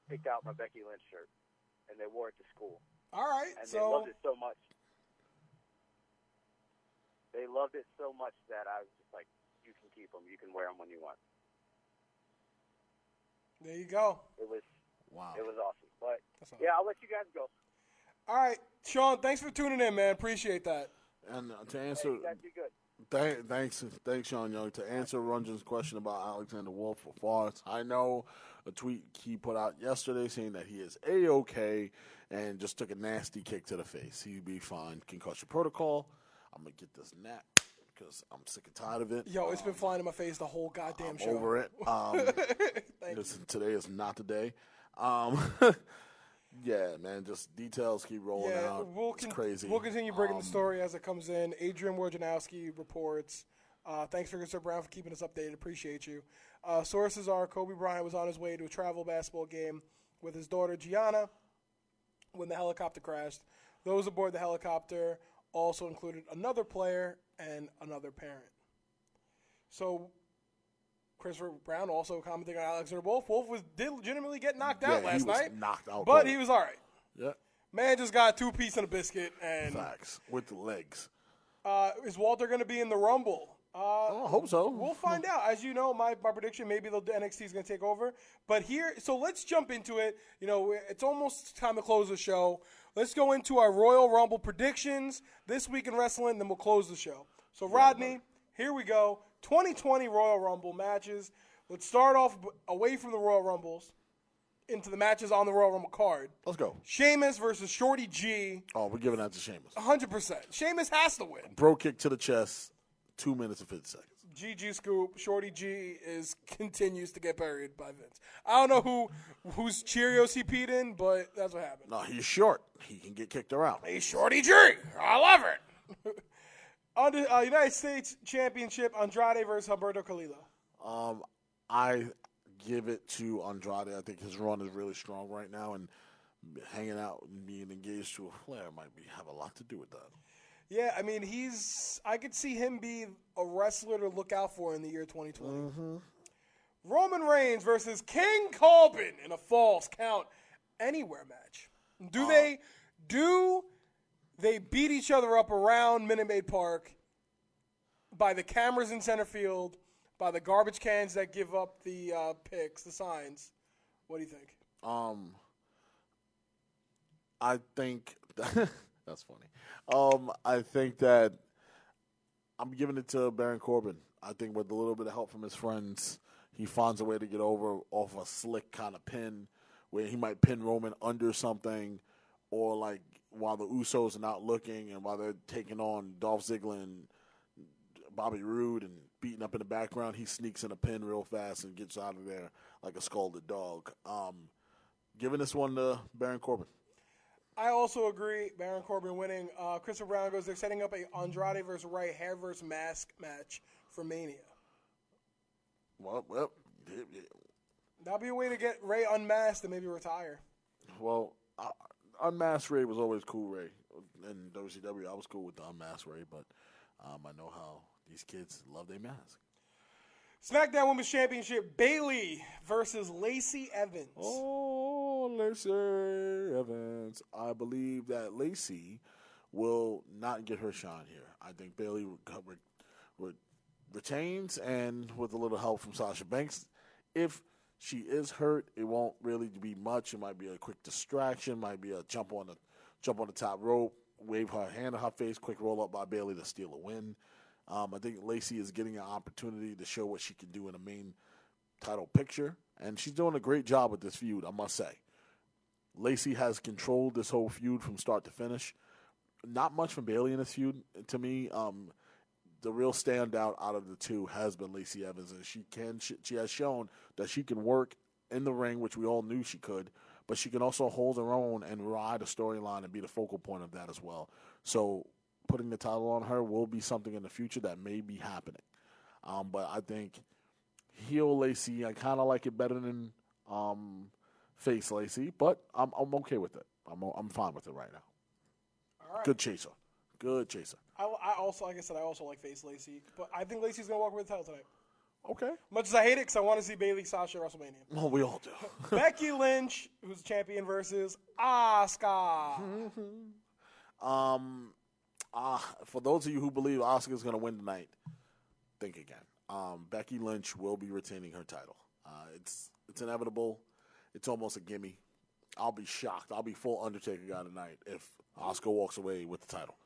picked out my Becky Lynch shirt, and they wore it to school All right, and they loved it so much. They loved it so much that I was just like, "You can keep them. You can wear them when you want." There you go. It was Wow. it was awesome. But That's all. yeah, I'll let you guys go. All right, Sean. Thanks for tuning in, man. Appreciate that. And uh, to Hey, answer, you guys be good. th- thanks, thanks, Sean Young. To answer Runjan's question about Alexander Wolfe for far as I know, a tweet he put out yesterday saying that he is a okay and just took a nasty kick to the face. He'd be fine. Concussion protocol. I'm gonna get this nap because I'm sick and tired of it. Yo, it's been flying in my face the whole goddamn I'm show. over it. [LAUGHS] Um, listen, today is not the day. Um, [LAUGHS] yeah, man, just details keep rolling Yeah, out. we'll it's con- crazy. We'll continue breaking Um, the story as it comes in. Adrian Wojnarowski reports. Uh, thanks, Sir Brown, for keeping us updated. Appreciate you. Uh, sources are Kobe Bryant was on his way to a travel basketball game with his daughter Gianna when the helicopter crashed. Those aboard the helicopter also included another player and another parent. So, Christopher Brown also commenting on Alexander Wolfe. Wolfe was did legitimately get knocked Yeah, out he last was night, knocked out but he was all right. Yeah, Man just got two piece and a biscuit, and facts with the legs. uh, is Walter going to be in the Rumble? Uh, Oh, I hope so. We'll find out. As you know, my, my prediction maybe the NXT is going to take over. But here, so let's jump into it. You know, it's almost time to close the show. Let's go into our Royal Rumble predictions this week in wrestling, then we'll close the show. So, Rodney, here we go. 2020 Royal Rumble matches. Let's start off away from the Royal Rumbles into the matches on the Royal Rumble card. Let's go. Sheamus versus Shorty G. Oh, we're giving that to Sheamus. 100%. Sheamus has to win. Bro kick to the chest, two minutes and fifty seconds. GG Scoop, Shorty G is continues to get buried by Vince. I don't know who whose Cheerios he peed in, but that's what happened. No, he's short. He can get kicked around. He's Shorty G, I love it. [LAUGHS] The uh, United States Championship, Andrade versus Humberto Carrillo. Um, I give it to Andrade. I think his run is really strong right now, and hanging out and being engaged to a Flair might be have a lot to do with that. Yeah, I mean, he's. I could see him be a wrestler to look out for in the year 2020. Roman Reigns versus King Corbin in a falls count anywhere match. Do they do they beat each other up around Minute Maid Park by the cameras in center field, by the garbage cans that give up the uh, picks, the signs? What do you think? Um, I think [LAUGHS] that's funny. Um, I think that I'm giving it to Baron Corbin. I think with a little bit of help from his friends, he finds a way to get over off a slick kind of pin, where he might pin Roman under something, or like while the Usos are not looking and while they're taking on Dolph Ziggler and Bobby Roode and beating up in the background, he sneaks in a pin real fast and gets out of there like a scalded dog. Um, giving this one to Baron Corbin. I also agree. Baron Corbin winning. Uh, Christopher Brown goes. They're setting up a Andrade versus Rey hair versus mask match for Mania. Well, well. That'll be a way to get Rey unmasked and maybe retire. well, uh, Unmasked Rey was always cool. Rey in WCW, I was cool with the Unmasked Rey, but um, I know how these kids love their mask. SmackDown Women's Championship: Bayley versus Lacey Evans. Oh, Lacey Evans. I believe that Lacey will not get her shine here. I think Bayley re- re- re- retains, and with a little help from Sasha Banks, if she is hurt, it won't really be much. It might be a quick distraction, might be a jump on the jump on the top rope, wave her hand in her face, quick roll up by Bayley to steal a win. Um, I think Lacey is getting an opportunity to show what she can do in a main title picture, and she's doing a great job with this feud, I must say. Lacey has controlled this whole feud from start to finish. Not much from Bayley in this feud to me. Um, the real standout out of the two has been Lacey Evans, and she can she, she has shown that she can work in the ring, which we all knew she could, but she can also hold her own and ride a storyline and be the focal point of that as well. So putting the title on her will be something in the future that may be happening. Um, but I think heel Lacey, I kind of like it better than um, face Lacey, but I'm I'm okay with it. I'm I'm fine with it right now. All right. Good chaser, good chaser. I, I also, like I said, I also like face Lacey, but I think Lacey's gonna walk away with the title tonight. Okay. Much as I hate it, because I want to see Bayley Sasha at WrestleMania. [LAUGHS] Well, we all do. [LAUGHS] Becky Lynch, who's champion, versus Asuka. [LAUGHS] Um, uh, for those of you who believe Asuka's going to win tonight, think again. Um, Becky Lynch will be retaining her title. Uh, it's it's inevitable. It's almost a gimme. I'll be shocked. I'll be full Undertaker guy tonight if Asuka walks away with the title.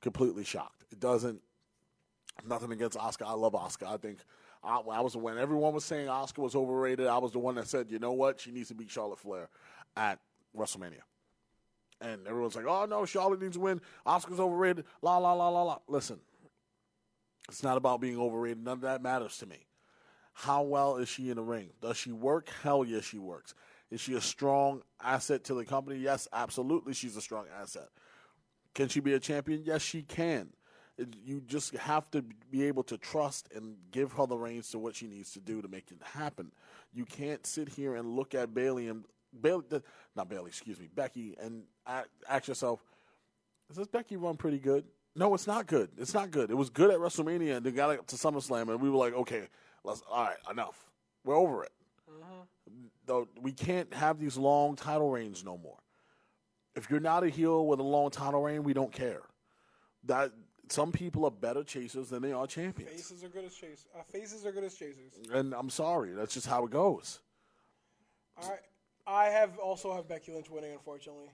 Completely shocked. It doesn't. Nothing against Asuka. I love Asuka. I think I, I was when everyone was saying Asuka was overrated. I was the one that said, you know what, she needs to beat Charlotte Flair at WrestleMania. And everyone's like, oh no, Charlotte needs to win. Asuka's overrated. La la la la la. Listen, it's not about being overrated. None of that matters to me. How well is she in the ring? Does she work? Hell yes, she works. Is she a strong asset to the company? Yes, absolutely, she's a strong asset. Can she be a champion? Yes, she can. You just have to be able to trust and give her the reins to what she needs to do to make it happen. You can't sit here and look at Bayley and Bayley, not Bayley, excuse me, Becky, and ask yourself, does this Becky run pretty good? No, it's not good. It's not good. It was good at WrestleMania, and they got up to SummerSlam, and we were like, okay, let's all right, enough. We're over it. Though we can't have these long title reigns no more. If you're not a heel with a long title reign, we don't care. That some people are better chasers than they are champions, Faces are good as chasers. Uh, faces are good as chasers. and I'm sorry, that's just how it goes. All right. I have also have Becky Lynch winning, unfortunately.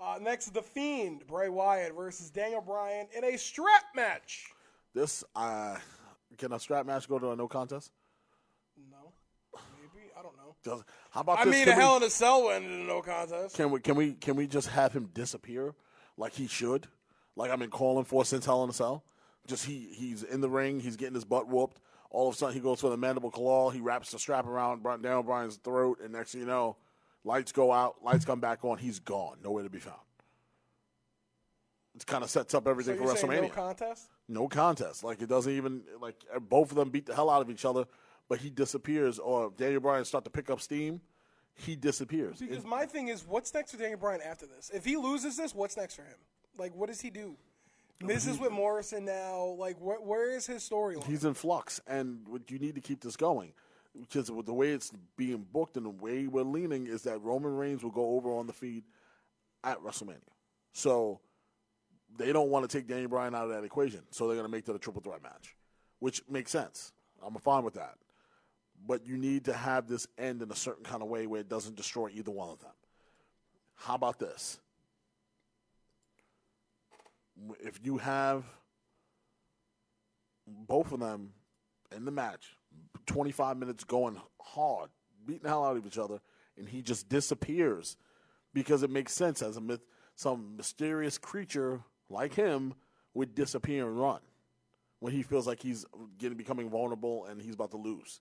Uh, next, The Fiend, Bray Wyatt versus Daniel Bryan in a strap match. This uh, can a strap match go to a no contest? No. Maybe. I don't know. Does, how about I this? mean, Can a we- Hell in a Cell went into no contest. Can we can we can we just have him disappear like he should? Like I've been calling for since Hell in a Cell. Just he he's in the ring, he's getting his butt whooped. All of a sudden he goes for the mandible claw, he wraps the strap around Daniel Bryan's throat, and next thing you know, lights go out, lights come back on, he's gone, nowhere to be found. It kind of sets up everything you're for WrestleMania. no contest? no contest. Like it doesn't even like both of them beat the hell out of each other. but he disappears, or Daniel Bryan start to pick up steam, he disappears. Because It- my thing is, what's next for Daniel Bryan after this? If he loses this, what's next for him? Like, what does he do? This is with Morrison now. Like, wh- where is his storyline? he's in flux, and you need to keep this going because the way it's being booked and the way we're leaning is that Roman Reigns will go over on the Fiend at WrestleMania. So they don't want to take Daniel Bryan out of that equation, so they're going to make that a triple threat match, which makes sense. I'm fine with that, but you need to have this end in a certain kind of way where it doesn't destroy either one of them. How about this? If you have both of them in the match, 25 minutes going hard, beating the hell out of each other, and he just disappears because it makes sense as a myth. Some mysterious creature like him would disappear and run when he feels like he's getting becoming vulnerable and he's about to lose.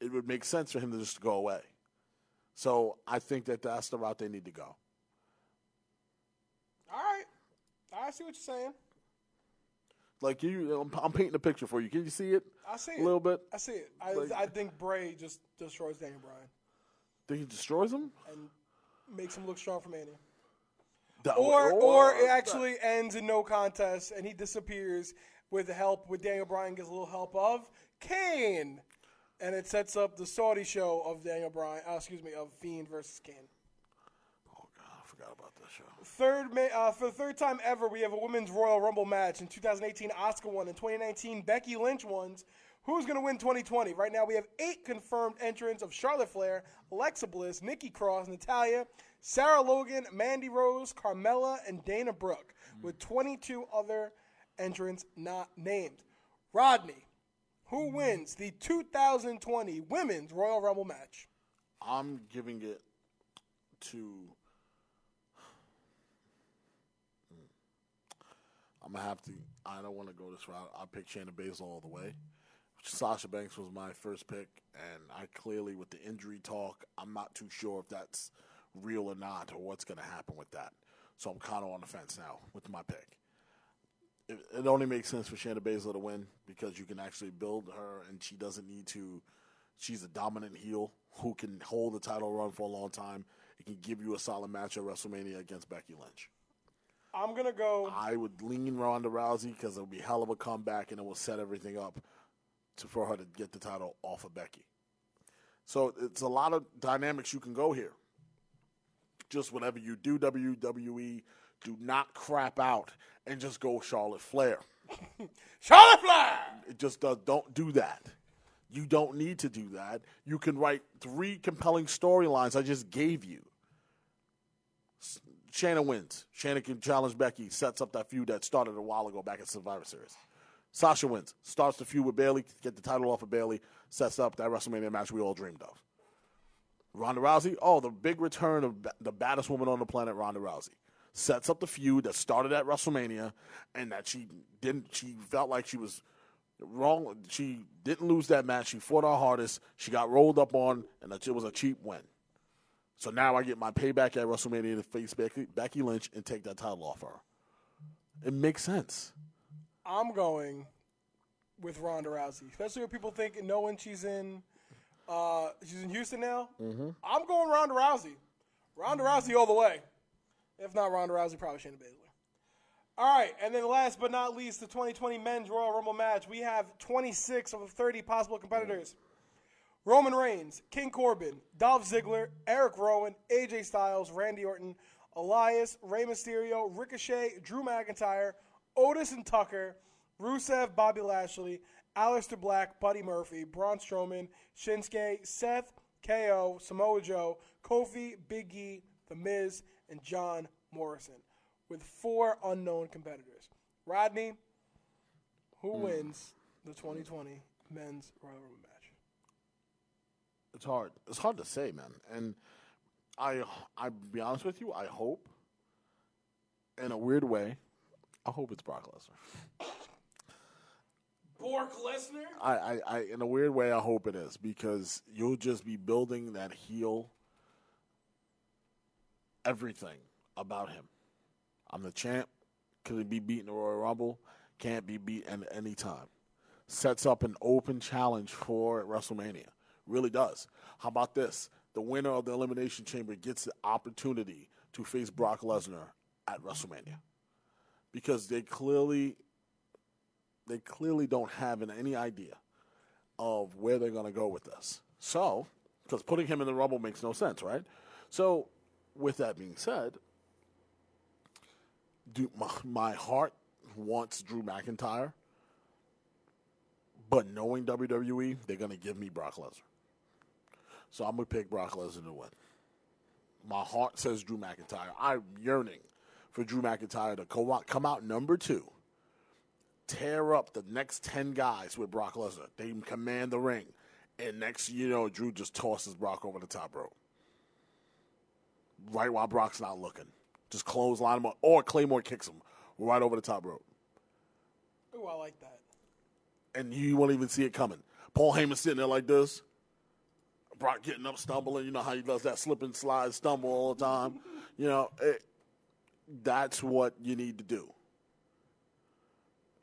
It would make sense for him to just go away. So I think that that's the route they need to go. All right. I see what you're saying. Like you, I'm, I'm painting a picture for you. Can you see it? I see it a it. little bit. I see it. I, Like- I think Bray just destroys Daniel Bryan Think he destroys him? and makes him look strong for Mania. That- Or, or it actually ends in no contest and he disappears with the help, with Daniel Bryan gets a little help of Kane. And it sets up the Saudi show of Daniel Bryan, uh, excuse me, of Fiend versus Kane. Oh God, I forgot about that show. Third, uh, for the third time ever, we have a women's Royal Rumble match. In 2018, Asuka won. In 2019, Becky Lynch won. Who's going to win 2020? Right now, we have eight confirmed entrants of Charlotte Flair, Alexa Bliss, Nikki Cross, Natalya, Sarah Logan, Mandy Rose, Carmella, and Dana Brooke, with 22 other entrants not named. Rodney, who wins the 2020 Women's Royal Rumble match? I'm giving it to. I'm gonna have to. I don't want to go this route. I pick Shayna Baszler all the way. Sasha Banks was my first pick, and I clearly, with the injury talk, I'm not too sure if that's real or not, or what's gonna happen with that. So I'm kind of on the fence now with my pick. It, it only makes sense for Shayna Baszler to win because you can actually build her, and she doesn't need to. She's a dominant heel who can hold the title run for a long time. It can give you a solid match at WrestleMania against Becky Lynch. I'm going to go. I would lean Ronda Rousey because it'll be hell of a comeback and it will set everything up to, for her to get the title off of Becky. So it's a lot of dynamics you can go here. Just whatever you do, WWE, do not crap out and just go Charlotte Flair. [LAUGHS] Charlotte Flair! It just does. Don't do that. You don't need to do that. You can write three compelling storylines I just gave you. S- Shayna wins. Shayna can challenge Becky, sets up that feud that started a while ago back at Survivor Series. Sasha wins, starts the feud with Bayley, get the title off of Bayley, sets up that WrestleMania match we all dreamed of. Ronda Rousey, oh, the big return of the baddest woman on the planet, Ronda Rousey. Sets up the feud that started at WrestleMania and that she didn't, she felt like she was wrong. She didn't lose that match. She fought her hardest. She got rolled up on, and it was a cheap win. So now I get my payback at WrestleMania to face Becky, Becky Lynch and take that title off her. It makes sense. I'm going with Ronda Rousey, especially when people think knowing she's in uh, she's in Houston now. Mm-hmm. I'm going Ronda Rousey. Ronda Rousey all the way. If not Ronda Rousey, probably Shayna Baszler. All right, and then last but not least, the 2020 Men's Royal Rumble match. We have 26 of the 30 possible competitors. Roman Reigns, King Corbin, Dolph Ziggler, Eric Rowan, AJ Styles, Randy Orton, Elias, Rey Mysterio, Ricochet, Drew McIntyre, Otis and Tucker, Rusev, Bobby Lashley, Aleister Black, Buddy Murphy, Braun Strowman, Shinsuke, Seth, KO, Samoa Joe, Kofi, Big E, The Miz, and John Morrison, with four unknown competitors. Rodney, who hmm. wins the 2020 Men's Royal Rumble match? It's hard. It's hard to say, man. And I, I be honest with you, I hope, in a weird way, I hope it's Brock Lesnar. Bork Lesnar? I, I, I, in a weird way, I hope it is because you'll just be building that heel. Everything about him. I'm the champ. Could he be beaten the Royal Rumble? Can't be beat at any time. sets up an open challenge for WrestleMania. Really does. How about this? The winner of the Elimination Chamber gets the opportunity to face Brock Lesnar at WrestleMania. Because they clearly they clearly don't have any idea of where they're going to go with this. So, because putting him in the Rumble makes no sense, right? So, with that being said, do my, my heart wants Drew McIntyre, but knowing WWE, they're going to give me Brock Lesnar. So I'm going to pick Brock Lesnar to win. My heart says Drew McIntyre. I'm yearning for Drew McIntyre to come out, come out number two, tear up the next 10 guys with Brock Lesnar. They command the ring. And next, you know, Drew just tosses Brock over the top rope. Right while Brock's not looking. Just clothesline him, up, or Claymore kicks him right over the top rope. Ooh, I like that. And you won't even see it coming. Paul Heyman sitting there like this. Brock getting up, stumbling. You know how he does that slip and slide, stumble all the time. you know, it, that's what you need to do.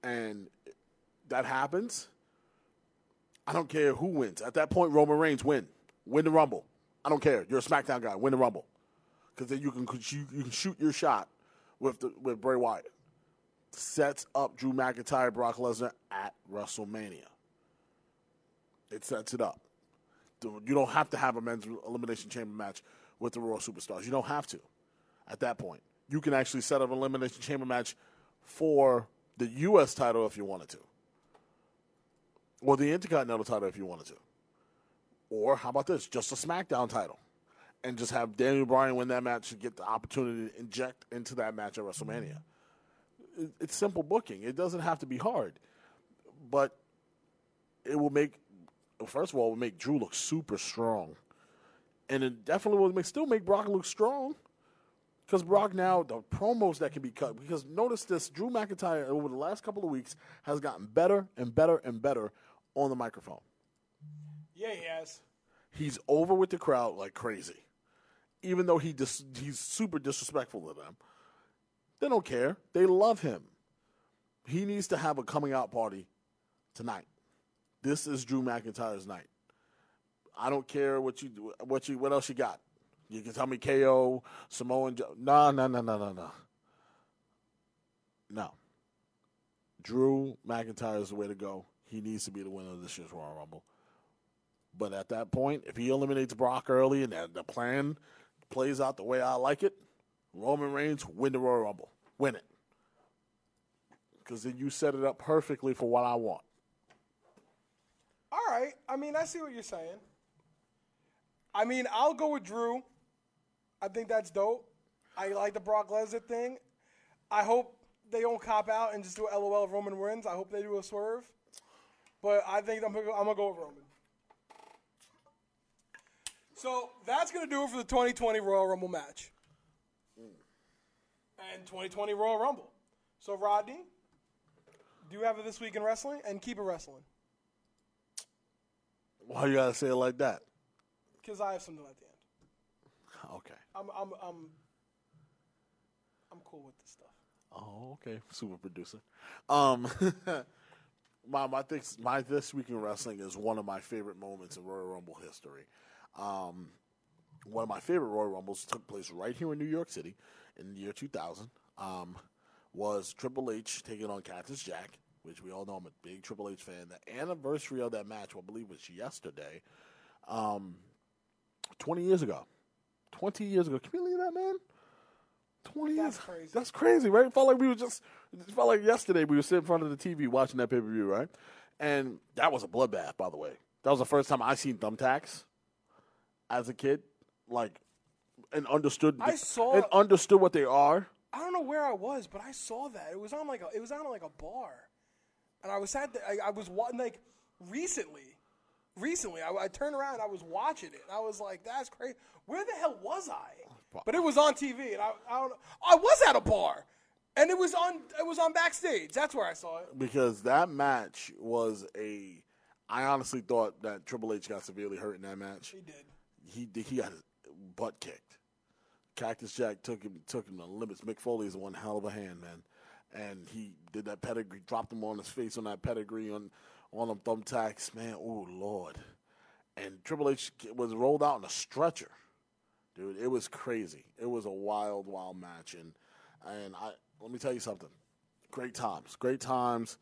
And that happens. I don't care who wins. At that point, Roman Reigns win. Win the Rumble. I don't care. You're a SmackDown guy. Win the Rumble. Because then you can you, can shoot your shot with the, with Bray Wyatt. Sets up Drew McIntyre, Brock Lesnar at WrestleMania. It sets it up. You don't have to have a men's elimination chamber match with the Raw superstars. You don't have to. At that point, you can actually set up an elimination chamber match for the U.S. title if you wanted to, or the Intercontinental title if you wanted to, or how about this? Just a SmackDown title, and just have Daniel Bryan win that match and get the opportunity to inject into that match at WrestleMania. It's simple booking. It doesn't have to be hard, but it will make first of all, it will make Drew look super strong, and it definitely would make still make Brock look strong. Because Brock now the promos that can be cut. Because notice this, Drew McIntyre over the last couple of weeks has gotten better and better and better on the microphone. Yeah, he has. He's over with the crowd like crazy, even though he dis- he's super disrespectful to them. They don't care. They love him. He needs to have a coming out party tonight. This is Drew McIntyre's night. I don't care what you what you what else you got. You can tell me KO, Samoan Joe. No, no, no, no, no, no. No. Drew McIntyre is the way to go. He needs to be the winner of this year's Royal Rumble. But at that point, if he eliminates Brock early and the plan plays out the way I like it, Roman Reigns win the Royal Rumble. Win it. Because then you set it up perfectly for what I want. All right. I mean, I see what you're saying. I mean, I'll go with Drew. I think that's dope. I like the Brock Lesnar thing. I hope they don't cop out and just do LOL Roman wins. I hope they do a swerve. But I think I'm I'm gonna go with Roman. So that's gonna do it for the 2020 Royal Rumble match. And 2020 Royal Rumble. So Rodney, do you have it this week in wrestling? And keep it wrestling. Why you gotta say it like that? Because I have something at the end. Okay. I'm I'm I'm I'm cool with this stuff. Oh, okay. Super producer. Um, my my this my this week in wrestling is one of my favorite moments in Royal Rumble history. Um, one of my favorite Royal Rumbles took place right here in New York City in the year 2000. Um, was Triple H taking on Cactus Jack, which we all know I'm a big Triple H fan. The anniversary of that match, I believe, was yesterday. Um, 20 years ago. 20 years ago. Can you believe that, man? 20 That's years. crazy. That's crazy, right? It felt like we were just, it felt like yesterday we were sitting in front of the TV watching that pay per view, right? And that was a bloodbath, by the way. That was the first time I seen thumbtacks as a kid, like, and understood. I saw- and understood what they are. I don't know where I was, but I saw that. It was on like a it was on like a bar, and I was at the, I, I was wa- like recently, recently I, I turned around and I was watching it. And I was like, that's crazy. Where the hell was I? But it was on TV, and I I don't. I was at a bar, and it was on it was on backstage. That's where I saw it. because that match was a. I honestly thought that Triple H got severely hurt in that match. He did. He he got his butt kicked. Cactus Jack took him took him to limits. Mick Foley is one hell of a hand, man, and he did that pedigree, dropped him on his face on that pedigree on on them thumbtacks, man. Oh Lord! And Triple H was rolled out in a stretcher, dude. It was crazy. It was a wild, wild match, and and I let me tell you something. Great times, great times.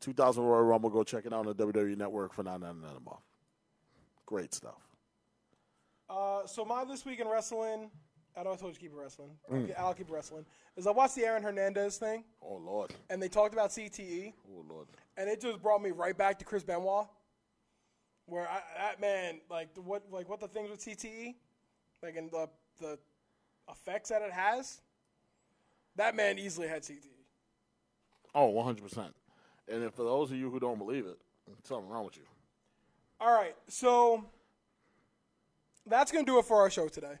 2000 Royal Rumble. Go check it out on the WWE Network for nine ninety nine a month. Great stuff. Uh, so my this week in wrestling, I know I told you to keep wrestling. Mm. I'll keep wrestling. Is I watched the Aaron Hernandez thing, Oh Lord. and they talked about CTE, Oh Lord. and it just brought me right back to Chris Benoit, where I, that man, like the, what, like what the things with CTE, like and the the effects that it has. That man easily had. CTE. Oh, 100 percent. And if for those of you who don't believe it, something wrong with you. All right, so that's going to do it for our show today.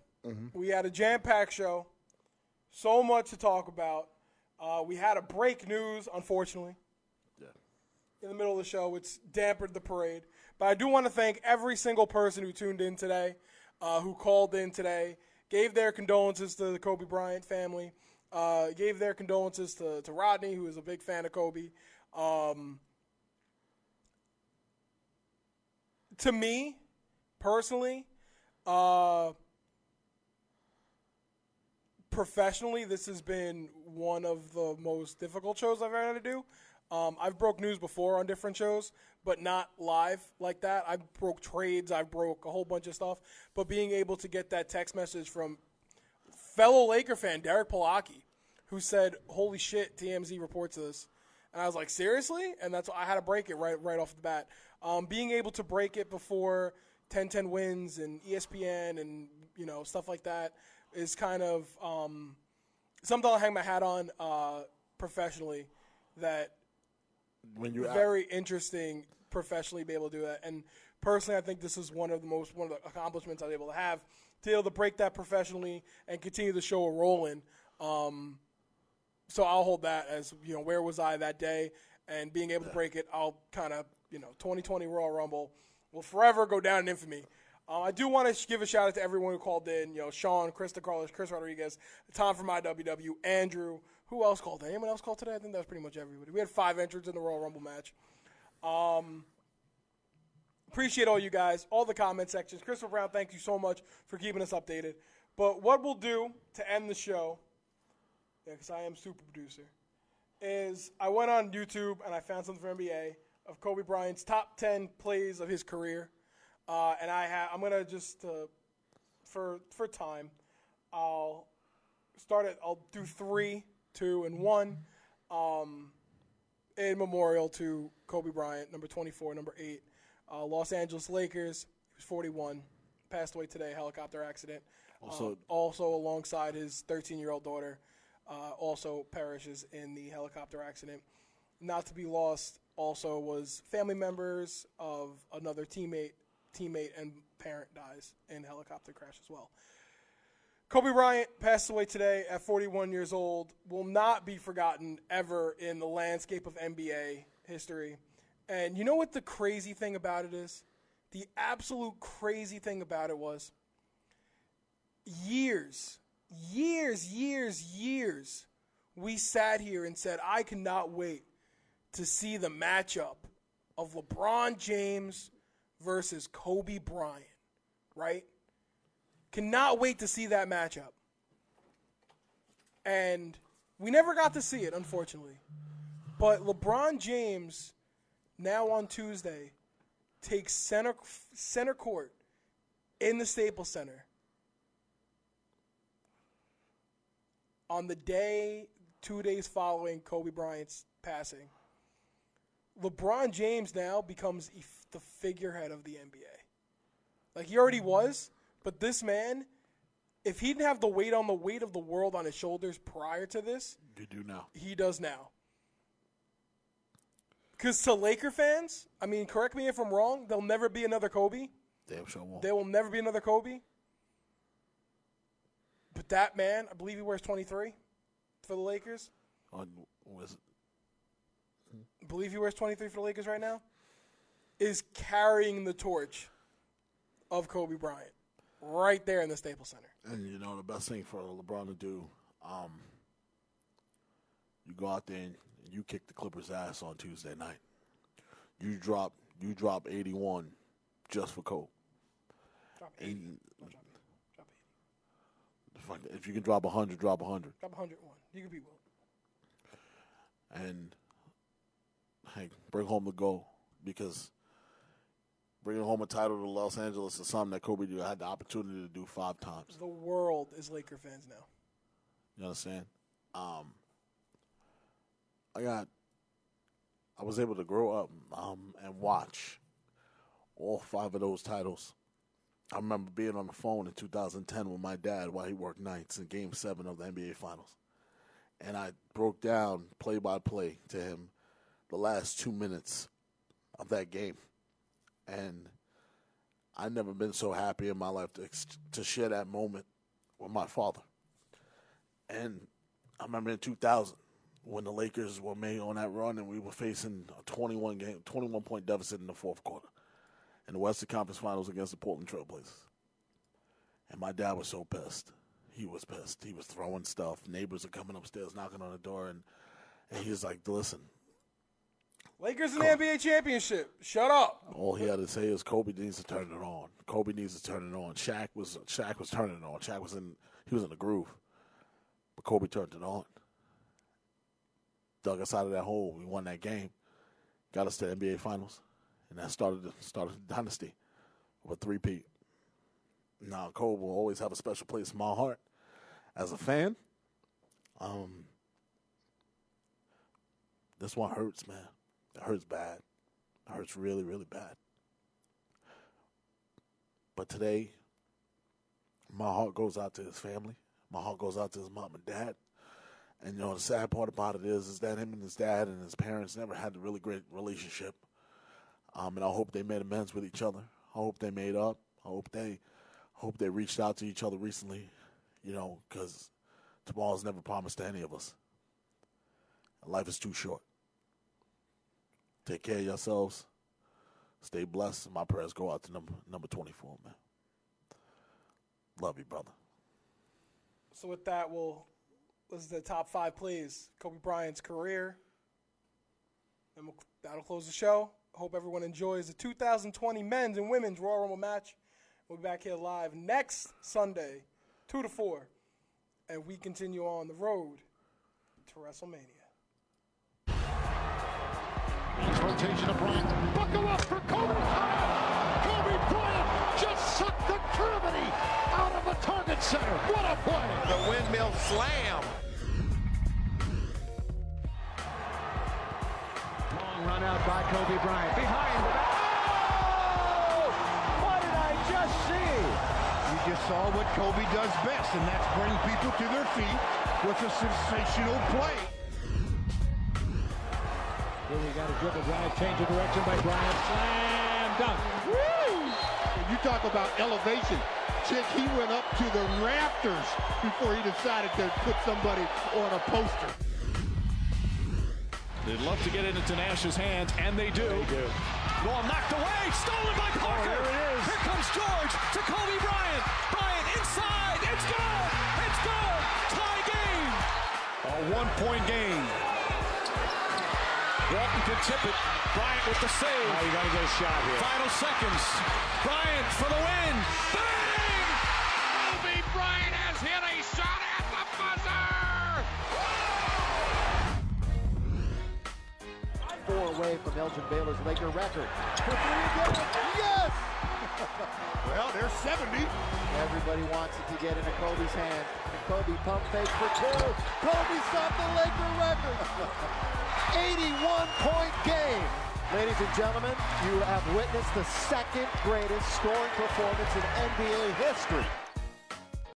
We had a jam packed show, so much to talk about. Uh, we had a break news, unfortunately, Yeah. in the middle of the show, which dampened the parade. But I do want to thank every single person who tuned in today, uh, who called in today, gave their condolences to the Kobe Bryant family, uh, gave their condolences to, to Rodney, who is a big fan of Kobe. Um, to me, personally, uh, professionally, this has been one of the most difficult shows I've ever had to do. Um, I've broke news before on different shows, but not live like that. I broke trades, I broke a whole bunch of stuff. But being able to get that text message from fellow Laker fan Derek Palaki, who said, "Holy shit, TMZ reports this," and I was like, "Seriously?" And that's why I had to break it right right off the bat. Um, being able to break it before 10-10 wins and ESPN and you know stuff like that is kind of um, something I'll hang my hat on uh, professionally. That When you very interesting professionally be able to do that. And personally, I think this is one of the most one of the accomplishments I was able to have to be able to break that professionally and continue the show a rolling. Um, so I'll hold that as you know where was I that day and being able to break it. I'll kind of you know 2020 Royal Rumble will forever go down in infamy. Um, I do want to give a shout out to everyone who called in. You know, Sean, Krista Carlos, Chris Rodriguez, Tom from IWW, Andrew. Who else called? in? Anyone else called today? I think that was pretty much everybody. We had five entrants in the Royal Rumble match. Um, appreciate all you guys, all the comment sections. Christopher Brown, thank you so much for keeping us updated. But what we'll do to end the show, because I am super producer, is I went on YouTube and I found something for NBA of Kobe Bryant's top ten plays of his career, uh, and I ha- I'm gonna just uh, for for time, I'll start it. I'll do three, two, and one. Um, in memorial to Kobe Bryant, number 24, number 8. Uh, Los Angeles Lakers, he was 41, passed away today, helicopter accident. Also- Um, also alongside his 13 year old daughter, uh, also perishes in the helicopter accident. Not to be lost also was family members of another teammate, teammate and parent dies in helicopter crash as well. Kobe Bryant passed away today at 41 years old. Will not be forgotten ever in the landscape of NBA history. And you know what the crazy thing about it is? The absolute crazy thing about it was years, years, years, years, we sat here and said, I cannot wait to see the matchup of LeBron James versus Kobe Bryant, right? Cannot wait to see that matchup. And we never got to see it, unfortunately. But LeBron James, now on Tuesday, takes center center court in the Staples Center on the day, two days following Kobe Bryant's passing. LeBron James now becomes the figurehead of the NBA. Like he already mm-hmm. was, but this man, if he didn't have the weight on the weight of the world on his shoulders prior to this, You do now. he does now. Because to Laker fans, I mean, correct me if I'm wrong, there'll never be another Kobe. Damn sure won't. There will never be another Kobe. But that man, I believe he wears 23 for the Lakers. On, was I believe he wears 23 for the Lakers right now. Is carrying the torch of Kobe Bryant right there in the Staples Center. And you know the best thing for LeBron to do, um, you go out there and you kick the Clippers' ass on Tuesday night. you drop you drop 81 just for Kobe. Drop 80. And drop 80. Drop 80. if you can drop 100, drop 100. Drop 101. You could be Wilt. and hey, bring home the goal because bringing home a title to Los Angeles is something that Kobe had the opportunity to do five times. The world is Laker fans now. You understand? Um, I got, I was able to grow up um, and watch all five of those titles. I remember being on the phone in 2010 with my dad while he worked nights in Game Seven of the NBA Finals, and I broke down play by play to him the last two minutes of that game, and I've never been so happy in my life to to share that moment with my father. And I remember in 2000 when the Lakers were made on that run and we were facing a 21 game, 21 point deficit in the fourth quarter in the Western Conference Finals against the Portland Trailblazers. And my dad was so pissed. He was pissed. He was throwing stuff. Neighbors are coming upstairs, knocking on the door, and, and he was like, "Listen, Lakers in the NBA championship. Shut up. all he had to say is Kobe needs to turn it on. Kobe needs to turn it on. Shaq was Shaq was turning it on. Shaq was in he was in the groove, but Kobe turned it on. Dug us out of that hole. We won that game. Got us to the NBA Finals, and that started the, started the dynasty of a three-peat. Now Kobe will always have a special place in my heart as a fan. Um, this one hurts, man. It hurts bad. It hurts really, really bad. But today, my heart goes out to his family. My heart goes out to his mom and dad. And you know, the sad part about it is, is that him and his dad and his parents never had a really great relationship. Um, and I hope they made amends with each other. I hope they made up. I hope they, hope they reached out to each other recently. You know, because tomorrow's never promised to any of us. Life is too short. Take care of yourselves. Stay blessed. My prayers go out to number number twenty four, man. Love you, brother. So with that, we'll the top five plays Kobe Bryant's career, and we'll, that'll close the show. Hope everyone enjoys the 2020 men's and women's Royal Rumble match. We'll be back here live next Sunday, two to four, and we continue on the road to WrestleMania. Rotation of Bryant. Buckle up for Kobe Bryant. Kobe Bryant just sucked the gravity out of the target center. What a play. The windmill slam. Long run out by Kobe Bryant. Behind the back. Oh! What did I just see? You just saw what Kobe does best, and that's bring people to their feet with a sensational play. Here we got a dribble drive, change of direction by Bryant. Slam dunk. Woo! You talk about elevation. Chick, he went up to the rafters before he decided to put somebody on a poster. They'd love to get it into Nash's hands, and they do. They do. Ball knocked away, stolen by oh, Parker. Oh, here it is. Here comes George to Kobe Bryant. Bryant inside. It's good. It's good. Tie game. A one-point game. Walton can tip it. Bryant with the save. Oh, you got to get a shot here. Final seconds. Bryant for the win. Bang! Kobe Bryant has hit a shot at the buzzer. Four away from Elgin Baylor's Laker record. For three again. Yes! [LAUGHS] well, there's 70. Everybody wants it to get into Kobe's hand. Kobe pump fake for two. Kobe stopped the Laker record. [LAUGHS] 81-point game. Ladies and gentlemen, you have witnessed the second greatest scoring performance in NBA history.